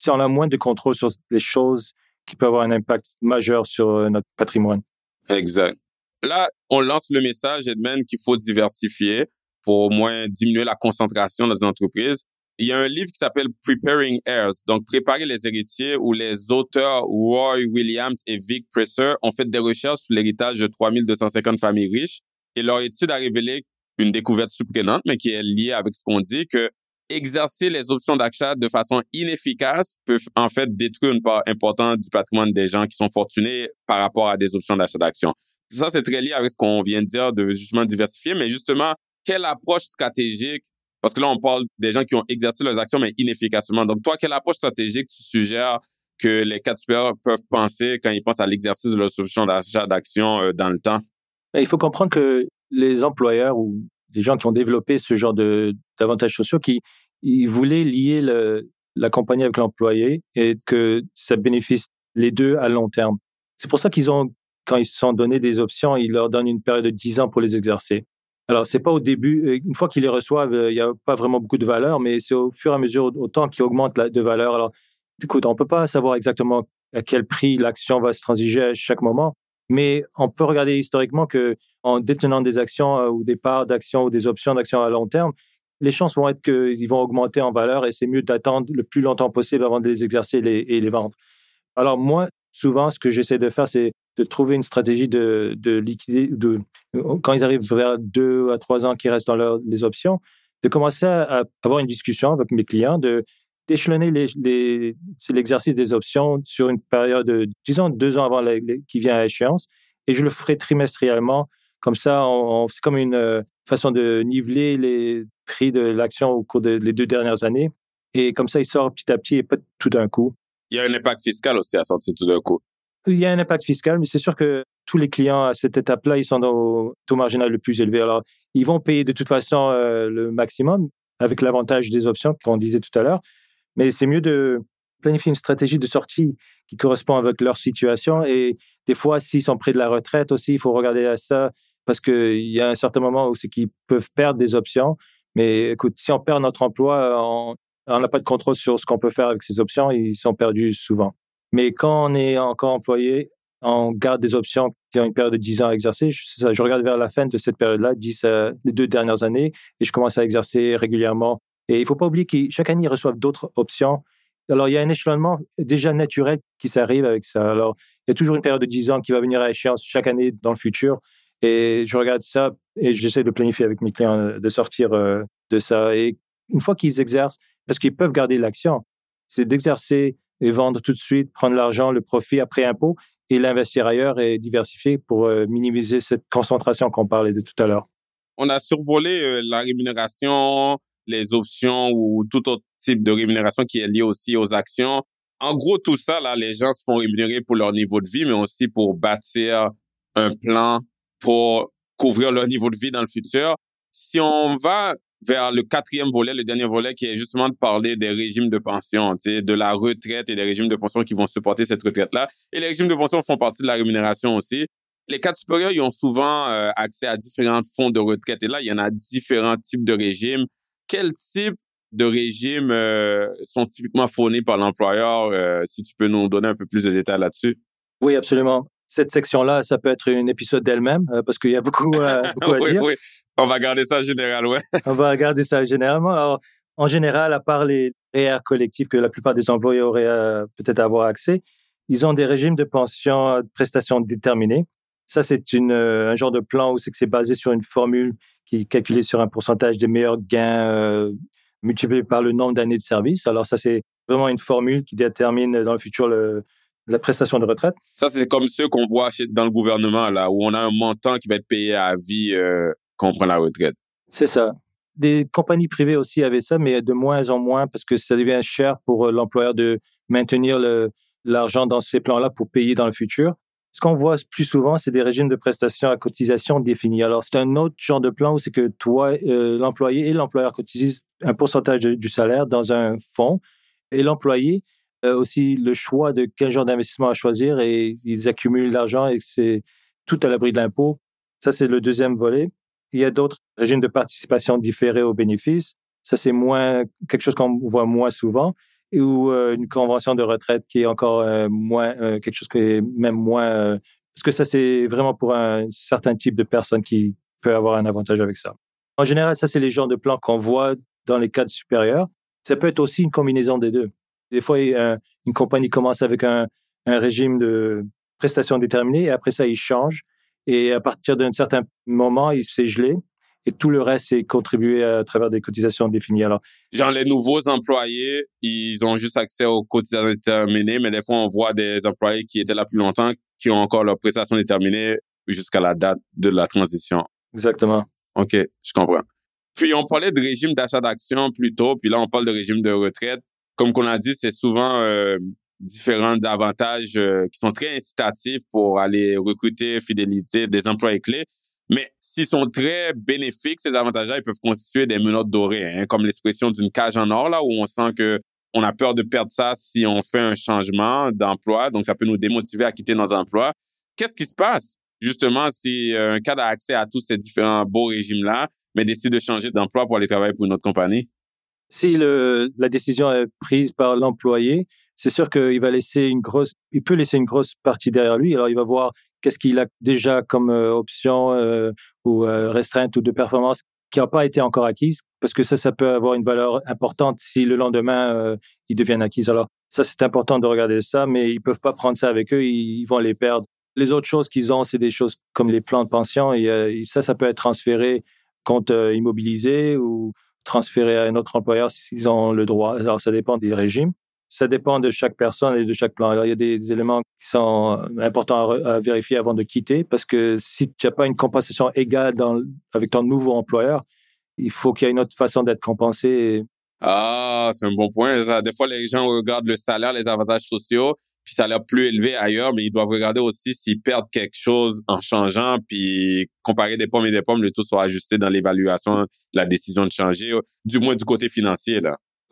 on a moins de contrôle sur les choses qui peuvent avoir un impact majeur sur euh, notre patrimoine. Exact. Là, on lance le message, Edmund, qu'il faut diversifier pour au moins diminuer la concentration dans une entreprise. Il y a un livre qui s'appelle Preparing Heirs, donc Préparer les héritiers, où les auteurs Roy Williams et Vic Presser ont fait des recherches sur l'héritage de 3250 familles riches et leur étude a révélé une découverte surprenante, mais qui est liée avec ce qu'on dit, que exercer les options d'achat de façon inefficace peut en fait détruire une part importante du patrimoine des gens qui sont fortunés par rapport à des options d'achat d'actions. Ça, c'est très lié avec ce qu'on vient de dire de justement diversifier, mais justement, quelle approche stratégique, parce que là, on parle des gens qui ont exercé leurs actions, mais inefficacement. Donc, toi, quelle approche stratégique tu suggères que les quatre supérieurs peuvent penser quand ils pensent à l'exercice de leurs options d'achat d'actions euh, dans le temps? Ben, il faut comprendre que les employeurs ou des gens qui ont développé ce genre de d'avantages sociaux qui ils voulaient lier la compagnie avec l'employé et que ça bénéficie les deux à long terme. C'est pour ça qu'ils ont, quand ils se sont donné des options, ils leur donnent une période de 10 ans pour les exercer. Alors, c'est pas au début, euh, une fois qu'ils les reçoivent, euh, il n'y a pas vraiment beaucoup de valeur, mais c'est au fur et à mesure, au temps qu'ils augmentent de valeur. Alors, écoute, on peut pas savoir exactement à quel prix l'action va se transiger à chaque moment, mais on peut regarder historiquement que en détenant des actions euh, ou des parts d'actions ou des options d'actions à long terme, les chances vont être qu'ils vont augmenter en valeur et c'est mieux d'attendre le plus longtemps possible avant de les exercer et les, vendre. Alors moi, souvent, ce que j'essaie de faire, c'est de trouver une stratégie de, de liquider, de, quand ils arrivent vers deux à trois ans qui restent dans leur, les options, de commencer à, avoir une discussion avec mes clients, de d'échelonner les, les c'est l'exercice des options sur une période de, disons, deux ans avant qui vient à échéance. Et je le ferai trimestriellement. Comme ça, c'est comme une euh, façon de niveler les prix de l'action au cours des deux dernières années. Et comme ça, il sort petit à petit et pas tout d'un coup. Il y a un impact fiscal aussi à sortir tout d'un coup. Il y a un impact fiscal, mais c'est sûr que tous les clients à cette étape-là, ils sont dans le taux marginal le plus élevé. Alors, ils vont payer de toute façon euh, le maximum avec l'avantage des options qu'on disait tout à l'heure. Mais c'est mieux de planifier une stratégie de sortie qui correspond avec leur situation. Et des fois, s'ils sont près de la retraite aussi, il faut regarder à ça parce qu'il y a un certain moment où c'est qu'ils peuvent perdre des options. Mais écoute, si on perd notre emploi, on n'a pas de contrôle sur ce qu'on peut faire avec ces options. Ils sont perdus souvent. Mais quand on est encore employé, on garde des options qui ont une période de 10 ans à exercer. Je, ça, je regarde vers la fin de cette période-là, 10 euh, les deux dernières années, et je commence à exercer régulièrement. Et il ne faut pas oublier que chaque année, ils reçoivent d'autres options. Alors, il y a un échelonnement déjà naturel qui s'arrive avec ça. Alors, il y a toujours une période de 10 ans qui va venir à échéance chaque année dans le futur. Et je regarde ça et j'essaie de planifier avec mes clients euh, de sortir euh, de ça. Et une fois qu'ils exercent, parce qu'ils peuvent garder l'action, c'est d'exercer et vendre tout de suite, prendre l'argent, le profit après impôt et l'investir ailleurs et diversifier pour euh, minimiser cette concentration qu'on parlait de tout à l'heure. On a survolé la rémunération, les options ou tout autre type de rémunération qui est lié aussi aux actions. En gros, tout ça, là, les gens se font rémunérer pour leur niveau de vie, mais aussi pour bâtir un plan pour couvrir leur niveau de vie dans le futur. Si on va vers le quatrième volet, le dernier volet, qui est justement de parler des régimes de pension, de la retraite et des régimes de pension qui vont supporter cette retraite-là. Et les régimes de pension font partie de la rémunération aussi. Les cadres supérieurs, ils ont souvent euh, accès à différents fonds de retraite. Et là, il y en a différents types de régimes. Quel type de régimes euh, sont typiquement fournis par l'employeur, euh, si tu peux nous donner un peu plus de détails là-dessus? Oui, absolument. Cette section-là, ça peut être un épisode d'elle-même parce qu'il y a beaucoup, [laughs] beaucoup à oui, dire. Oui. On va garder ça général, ouais. [laughs] On va garder ça généralement. Alors, en général, à part les REER collectifs que la plupart des employés auraient euh, peut-être avoir accès, ils ont des régimes de pension de prestations déterminées. Ça, c'est euh, un genre de plan où c'est basé sur une formule qui est calculée sur un pourcentage des meilleurs gains euh, multiplié par le nombre d'années de service. Alors ça, c'est vraiment une formule qui détermine dans le futur le, la prestation de retraite. Ça, c'est comme ceux qu'on voit dans le gouvernement, là, où on a un montant qui va être payé à vie qu'on prend la retraite. C'est ça. Des compagnies privées aussi avaient ça, mais de moins en moins parce que ça devient cher pour euh, l'employeur de maintenir l'argent dans ces plans-là pour payer dans le futur. Ce qu'on voit plus souvent, c'est des régimes de prestations à cotisation définis. Alors, c'est un autre genre de plan où c'est que toi, euh, l'employé et l'employeur cotisent un pourcentage du salaire dans un fonds et l'employé a aussi le choix de quel genre d'investissement à choisir et ils accumulent l'argent et c'est tout à l'abri de l'impôt. Ça, c'est le deuxième volet. Il y a d'autres régimes de participation différés aux bénéfices. Ça, c'est moins quelque chose qu'on voit moins souvent. Ou euh, une convention de retraite qui est encore euh, moins euh, quelque chose qui est même moins parce que ça c'est vraiment pour un certain type de personnes qui peut avoir un avantage avec ça. En général, ça c'est les genres de plans qu'on voit dans les cadres supérieurs. Ça peut être aussi une combinaison des deux. Des fois, une compagnie commence avec un, un régime de prestations déterminées et après ça, il change et à partir d'un certain moment, il s'est gelé. Et tout le reste est contribué à travers des cotisations définies. Alors, genre les nouveaux employés, ils ont juste accès aux cotisations déterminées, mais des fois on voit des employés qui étaient là plus longtemps, qui ont encore leurs prestations déterminées jusqu'à la date de la transition. Exactement. Ok, je comprends. Puis on parlait de régime d'achat d'actions plus tôt, puis là on parle de régime de retraite. Comme qu'on a dit, c'est souvent euh, différents avantages euh, qui sont très incitatifs pour aller recruter, fidélité des employés clés. Mais s'ils sont très bénéfiques, ces avantages-là, ils peuvent constituer des menottes dorées, hein, comme l'expression d'une cage en or, là, où on sent que on a peur de perdre ça si on fait un changement d'emploi. Donc, ça peut nous démotiver à quitter notre emploi. Qu'est-ce qui se passe, justement, si euh, un cadre a accès à tous ces différents beaux régimes-là, mais décide de changer d'emploi pour aller travailler pour une autre compagnie? Si le, la décision est prise par l'employé, c'est sûr qu'il va laisser une grosse, il peut laisser une grosse partie derrière lui. Alors, il va voir qu'est-ce qu'il a déjà comme euh, option euh, ou euh, restreinte ou de performance qui n'a pas été encore acquise, parce que ça, ça peut avoir une valeur importante si le lendemain, ils deviennent acquises. Alors, ça, c'est important de regarder ça, mais ils peuvent pas prendre ça avec eux, ils, vont les perdre. Les autres choses qu'ils ont, c'est des choses comme les plans de pension. Et, ça, ça peut être transféré compte immobilisé ou transféré à un autre employeur s'ils ont le droit. Alors, ça dépend des régimes. Ça dépend de chaque personne et de chaque plan. Alors, il y a des éléments qui sont importants à, vérifier avant de quitter parce que si tu n'as pas une compensation égale avec ton nouveau employeur, il faut qu'il y ait une autre façon d'être compensé. Ah, c'est un bon point. Des fois, les gens regardent le salaire, les avantages sociaux, puis ça l'air plus élevé ailleurs, mais ils doivent regarder aussi s'ils perdent quelque chose en changeant, puis comparer des pommes et des pommes, le tout soit ajusté dans l'évaluation la décision de changer, du moins du côté financier.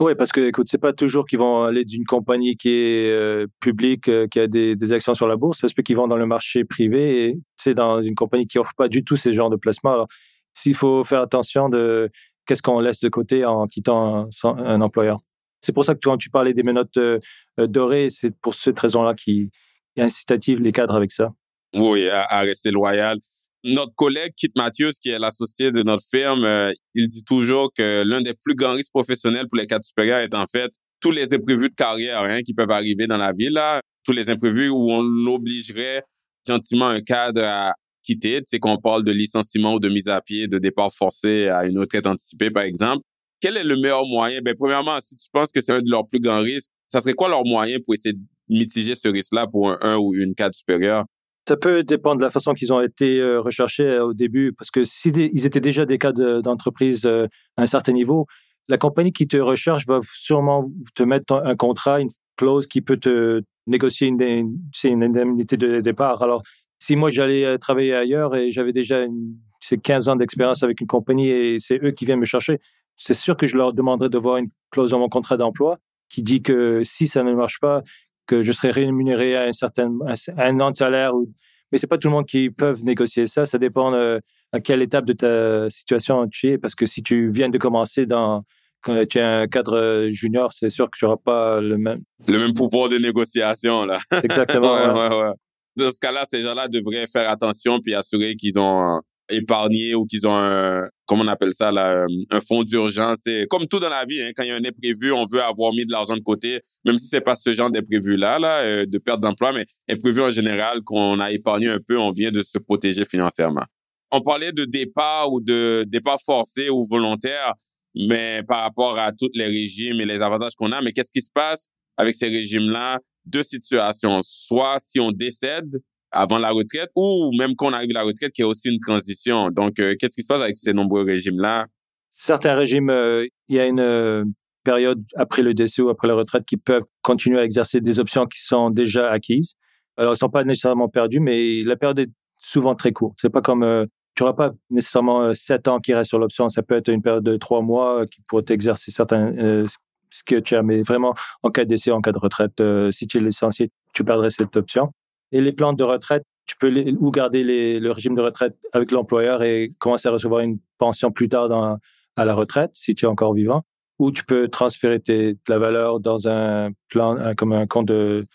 Oui, parce que écoute, c'est pas toujours qu'ils vont aller d'une compagnie qui est euh, publique, euh, qui a des, actions sur la bourse. Ça se peut qu'ils vont dans le marché privé et c'est dans une compagnie qui offre pas du tout ces genres de placements. Alors, s'il faut faire attention de qu'est-ce qu'on laisse de côté en quittant un, employeur. C'est pour ça que quand tu parlais des menottes euh, dorées, c'est pour cette raison-là qui incitative les cadres avec ça. Oui, à rester loyal notre collègue Kit Matthews, qui est l'associé de notre firme, euh, il dit toujours que l'un des plus grands risques professionnels pour les cadres supérieurs est en fait tous les imprévus de carrière hein, qui peuvent arriver dans la vie, là, tous les imprévus où on obligerait gentiment un cadre à quitter, sais qu'on parle de licenciement ou de mise à pied, de départ forcé à une retraite anticipée, par exemple. Quel est le meilleur moyen? Ben, premièrement, si tu penses que c'est un de leurs plus grands risques, ça serait quoi leur moyen pour essayer de mitiger ce risque-là pour un, un ou une cadre supérieure? Ça peut dépendre de la façon qu'ils ont été euh, recherchés euh, au début, parce que s'ils étaient déjà des cas d'entreprise euh, à un certain niveau, la compagnie qui te recherche va sûrement te mettre un contrat, une clause qui peut te négocier une, indemnité de départ. Alors, si moi j'allais travailler ailleurs et j'avais déjà une, 15 ans d'expérience avec une compagnie et c'est eux qui viennent me chercher, c'est sûr que je leur demanderais de voir une clause dans mon contrat d'emploi qui dit que si ça ne marche pas, que je serai rémunéré à un certain un an de salaire. Ou... Mais c'est pas tout le monde qui peut négocier ça. Ça dépend euh, à quelle étape de ta situation tu es. Parce que si tu viens de commencer dans quand tu es un cadre junior, c'est sûr que tu n'auras pas le même le même pouvoir de négociation là. Exactement. [laughs] ouais, ouais, Dans ce cas-là, ces gens-là devraient faire attention puis assurer qu'ils ont épargné ou qu'ils ont un, comment on appelle ça, là, euh, un fonds d'urgence. C'est comme tout dans la vie, hein, quand il y a un imprévu, on veut avoir mis de l'argent de côté, même si c'est pas ce genre d'imprévu-là, là, euh, de perte d'emploi, mais imprévu en général, qu'on a épargné un peu, on vient de se protéger financièrement. On parlait de départ ou de départ forcé ou volontaire, mais par rapport à tous les régimes et les avantages qu'on a, mais qu'est-ce qui se passe avec ces régimes-là? Deux situations. Soit si on décède, avant la retraite ou même quand on arrive à la retraite, qui est aussi une transition. Donc, euh, qu'est-ce qui se passe avec ces nombreux régimes-là? Certains régimes, euh, il y a une euh, période après le décès ou après la retraite qui peuvent continuer à exercer des options qui sont déjà acquises. Alors, elles ne sont pas nécessairement perdues, mais la période est souvent très courte. C'est pas comme tu n'auras pas nécessairement sept ans qui restent sur l'option. Ça peut être une période de trois mois qui pourrait exercer certains ce que tu as, mais vraiment en cas de décès, en cas de retraite, si tu es licencié, tu perdrais cette option. Et les plans de retraite, tu peux ou garder le régime de retraite avec l'employeur et commencer à recevoir une pension plus tard à la retraite, si tu es encore vivant, ou tu peux transférer la valeur dans un plan, comme un compte de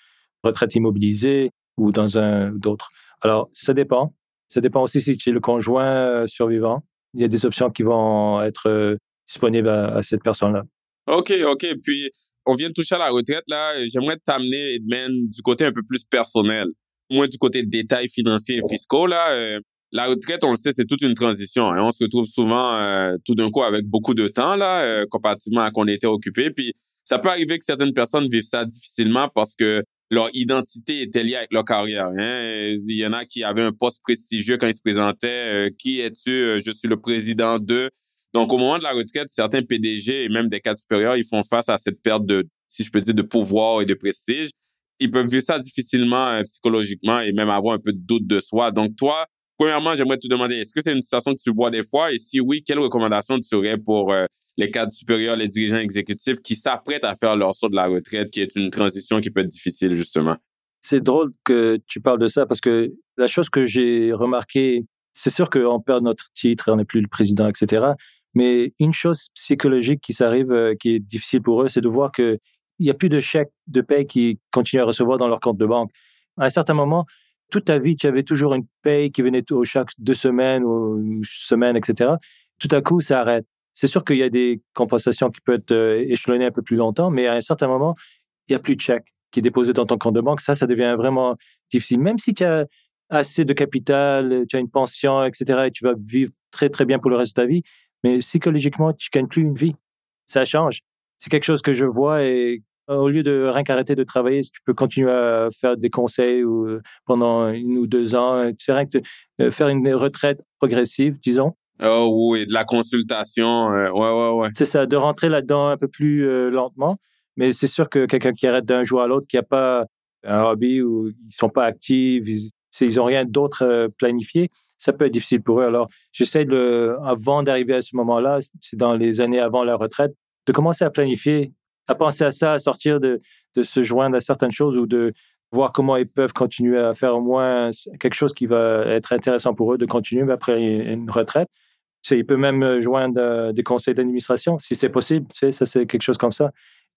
retraite immobilisé ou dans un d'autre. Alors, ça dépend. Ça dépend aussi si tu es le conjoint euh, survivant. Il y a des options qui vont être euh, disponibles à, cette personne-là. OK, OK. Puis, on vient de toucher à la retraite, là. J'aimerais t'amener, Edmond, du côté un peu plus personnel moins du côté détails financiers et fiscaux, là, euh, la retraite, on le sait, c'est toute une transition. Hein. On se retrouve souvent euh, tout d'un coup avec beaucoup de temps, là, euh, comparativement à qu'on était occupé. Puis ça peut arriver que certaines personnes vivent ça difficilement parce que leur identité était liée avec leur carrière. Hein. Il y en a qui avaient un poste prestigieux quand ils se présentaient. qui es-tu? Je suis le président de. Donc, au moment de la retraite, certains PDG et même des cadres supérieurs, ils font face à cette perte de, si je peux dire, de pouvoir et de prestige ils peuvent vivre ça difficilement euh, psychologiquement et même avoir un peu de doute de soi. Donc, toi, premièrement, j'aimerais te demander, est-ce que c'est une situation que tu vois des fois? Et si oui, quelles recommandations tu aurais pour euh, les cadres supérieurs, les dirigeants exécutifs qui s'apprêtent à faire leur saut de la retraite, qui est une transition qui peut être difficile, justement? C'est drôle que tu parles de ça parce que la chose que j'ai remarqué, c'est sûr qu'on perd notre titre on n'est plus le président, etc. Mais une chose psychologique qui s'arrive, euh, qui est difficile pour eux, c'est de voir que il n'y a plus de chèques de paie qui continuent à recevoir dans leur compte de banque. À un certain moment, toute ta vie, tu avais toujours une paie qui venait au chaque deux semaines ou une semaine, etc. Tout à coup, ça arrête. C'est sûr qu'il y a des compensations qui peuvent être euh, échelonnées un peu plus longtemps, mais à un certain moment, il n'y a plus de chèque qui est déposé dans ton compte de banque. Ça, ça devient vraiment difficile. Même si tu as assez de capital, tu as une pension, etc., et tu vas vivre très, très bien pour le reste de ta vie. Mais psychologiquement, tu gagnes plus une vie. Ça change. C'est quelque chose que je vois et au lieu de rien qu'arrêter de travailler, tu peux continuer à faire des conseils ou euh, pendant une ou deux ans. C'est rien que de, faire une retraite progressive, disons. Oh oui, de la consultation. Euh, ouais, ouais, ouais. C'est ça, de rentrer là-dedans un peu plus euh, lentement. Mais c'est sûr que quelqu'un qui arrête d'un jour à l'autre, qui n'a pas un hobby ou ils sont pas actifs, ils, n'ont rien d'autre planifié, ça peut être difficile pour eux. Alors, j'essaie de, avant d'arriver à ce moment-là, c'est dans les années avant la retraite, de commencer à planifier à penser à ça, à sortir de, de se joindre à certaines choses ou de voir comment ils peuvent continuer à faire au moins quelque chose qui va être intéressant pour eux de continuer après une retraite. Ils peuvent même joindre euh, des conseils d'administration si c'est possible. Tu sais, ça, c'est quelque chose comme ça.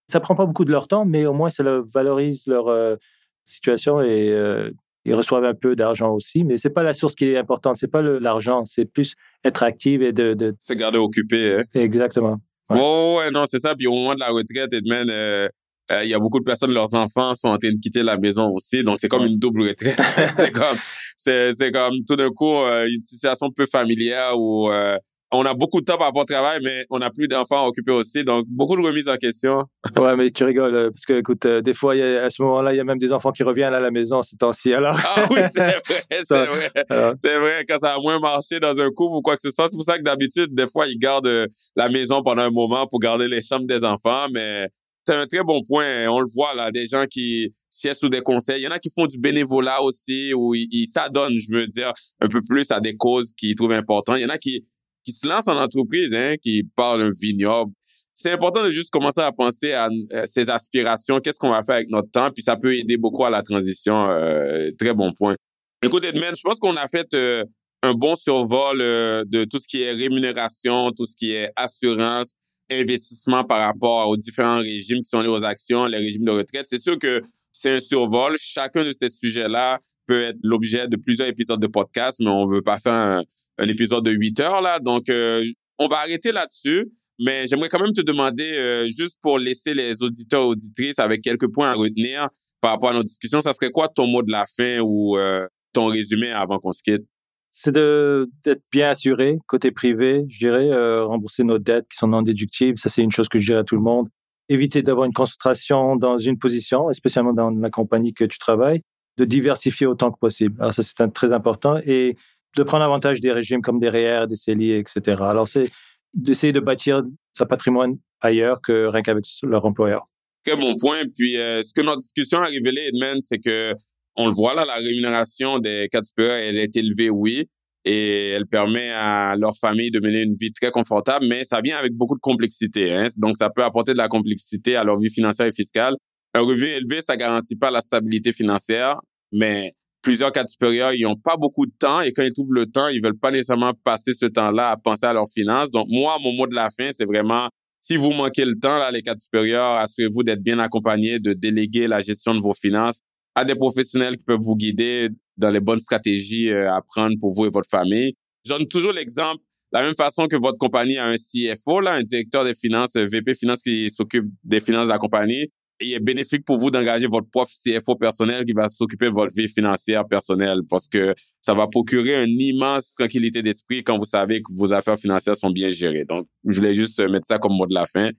Ça prend pas beaucoup de leur temps, mais au moins, ça valorise leur euh, situation et euh, ils reçoivent un peu d'argent aussi. Mais c'est pas la source qui est importante. C'est pas l'argent. C'est plus être actif et de. de... Se garder occupé. Hein? Exactement. Ouais. ouais, non, c'est ça. Puis au moment de la retraite, Edmond, euh, euh, il y a beaucoup de personnes, leurs enfants sont en train de quitter la maison aussi, donc c'est comme une double retraite. [laughs] c'est comme, c'est, c'est comme tout d'un coup euh, une situation peu familière où euh, on a beaucoup de temps par rapport au travail, mais on n'a plus d'enfants à occuper aussi. Donc, beaucoup de remises en question. [laughs] ouais, mais tu rigoles, euh, parce que, écoute, euh, des fois, y a, à ce moment-là, il y a même des enfants qui reviennent à la maison ces temps-ci. Alors... Ah oui, [laughs] c'est vrai, c'est vrai. C'est vrai, quand ça a moins marché dans un couple ou quoi que ce soit. C'est pour ça que d'habitude, des fois, ils gardent euh, la maison pendant un moment pour garder les chambres des enfants, mais c'est un très bon point. On le voit, là, des gens qui siègent sous des conseils. Il y en a qui font du bénévolat aussi, où ils, ils s'adonnent, je veux dire, un peu plus à des causes qu'ils trouvent importantes. Il y en a qui qui se lance en entreprise, hein, qui parle un vignoble. C'est important de juste commencer à penser à, euh, ses aspirations, qu'est-ce qu'on va faire avec notre temps, puis ça peut aider beaucoup à la transition. Euh, très bon point. Écoute, Edmond, je pense qu'on a fait euh, un bon survol de tout ce qui est rémunération, tout ce qui est assurance, investissement par rapport aux différents régimes qui sont liés aux actions, les régimes de retraite. C'est sûr que c'est un survol. Chacun de ces sujets-là peut être l'objet de plusieurs épisodes de podcast, mais on veut pas faire un, un épisode de 8 heures là. Donc, euh, on va arrêter là-dessus. Mais j'aimerais quand même te demander, euh, juste pour laisser les auditeurs auditrices avec quelques points à retenir par rapport à nos discussions, ça serait quoi ton mot de la fin ou euh, ton résumé avant qu'on se quitte? C'est d'être bien assuré côté privé, je dirais, rembourser nos dettes qui sont non déductibles. Ça, c'est une chose que je dirais à tout le monde. Éviter d'avoir une concentration dans une position, spécialement dans la compagnie que tu travailles, de diversifier autant que possible. Alors ça, c'est très important. Et de prendre avantage des régimes comme des REER, des CELI, etc. Alors, c'est d'essayer de bâtir sa patrimoine ailleurs que rien qu'avec leur employeur. Très bon point. Puis, euh, ce que notre discussion a révélé, Edmond, c'est que on le voit là, la rémunération des quatre supérieurs, elle est élevée, oui, et elle permet à leur famille de mener une vie très confortable, mais ça vient avec beaucoup de complexité. Hein? Donc, ça peut apporter de la complexité à leur vie financière et fiscale. Un revenu élevé, ça garantit pas la stabilité financière, mais plusieurs cadres supérieurs, ils n'ont pas beaucoup de temps et quand ils trouvent le temps, ils veulent pas nécessairement passer ce temps-là à penser à leurs finances. Donc, moi, mon mot de la fin, c'est vraiment, si vous manquez le temps, là, les cadres supérieurs, assurez-vous d'être bien accompagnés, de déléguer la gestion de vos finances à des professionnels qui peuvent vous guider dans les bonnes stratégies euh, à prendre pour vous et votre famille. Je donne toujours l'exemple, la même façon que votre compagnie a un CFO, là, un directeur des finances, VP Finances qui s'occupe des finances de la compagnie il est bénéfique pour vous d'engager votre prof CFO personnel qui va s'occuper de votre vie financière personnelle parce que ça va procurer une immense tranquillité d'esprit quand vous savez que vos affaires financières sont bien gérées. Donc, je voulais juste mettre ça comme mot de la fin.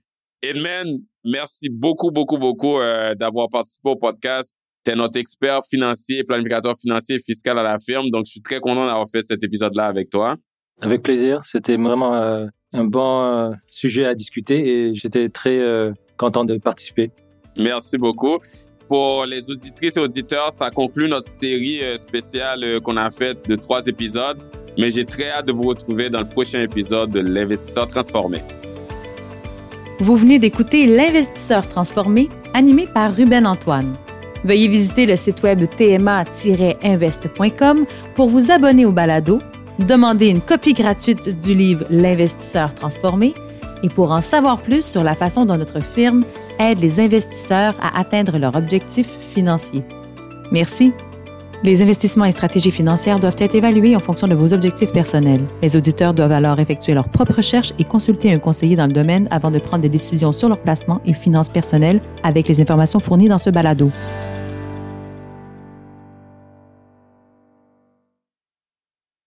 Edmond, merci beaucoup, beaucoup, beaucoup euh, d'avoir participé au podcast. Tu es notre expert financier, planificateur financier et fiscal à la firme. Donc, je suis très content d'avoir fait cet épisode-là avec toi. Avec plaisir. C'était vraiment euh, un bon euh, sujet à discuter et j'étais très content de participer. Merci beaucoup. Pour les auditrices et auditeurs, ça conclut notre série euh, spéciale euh, qu'on a faite de trois épisodes. Mais j'ai très hâte de vous retrouver dans le prochain épisode de l'Investisseur transformé. Vous venez d'écouter L'Investisseur transformé, animé par Ruben Antoine. Veuillez visiter le site web tma-invest.com pour vous abonner au balado, demander une copie gratuite du livre L'Investisseur transformé et pour en savoir plus sur la façon dont notre firme aide les investisseurs à atteindre leurs objectifs financiers. Merci. Les investissements et stratégies financières doivent être évalués en fonction de vos objectifs personnels. Les auditeurs doivent alors effectuer leurs propres recherches et consulter un conseiller dans le domaine avant de prendre des décisions sur leur placement et finances personnelles avec les informations fournies dans ce balado.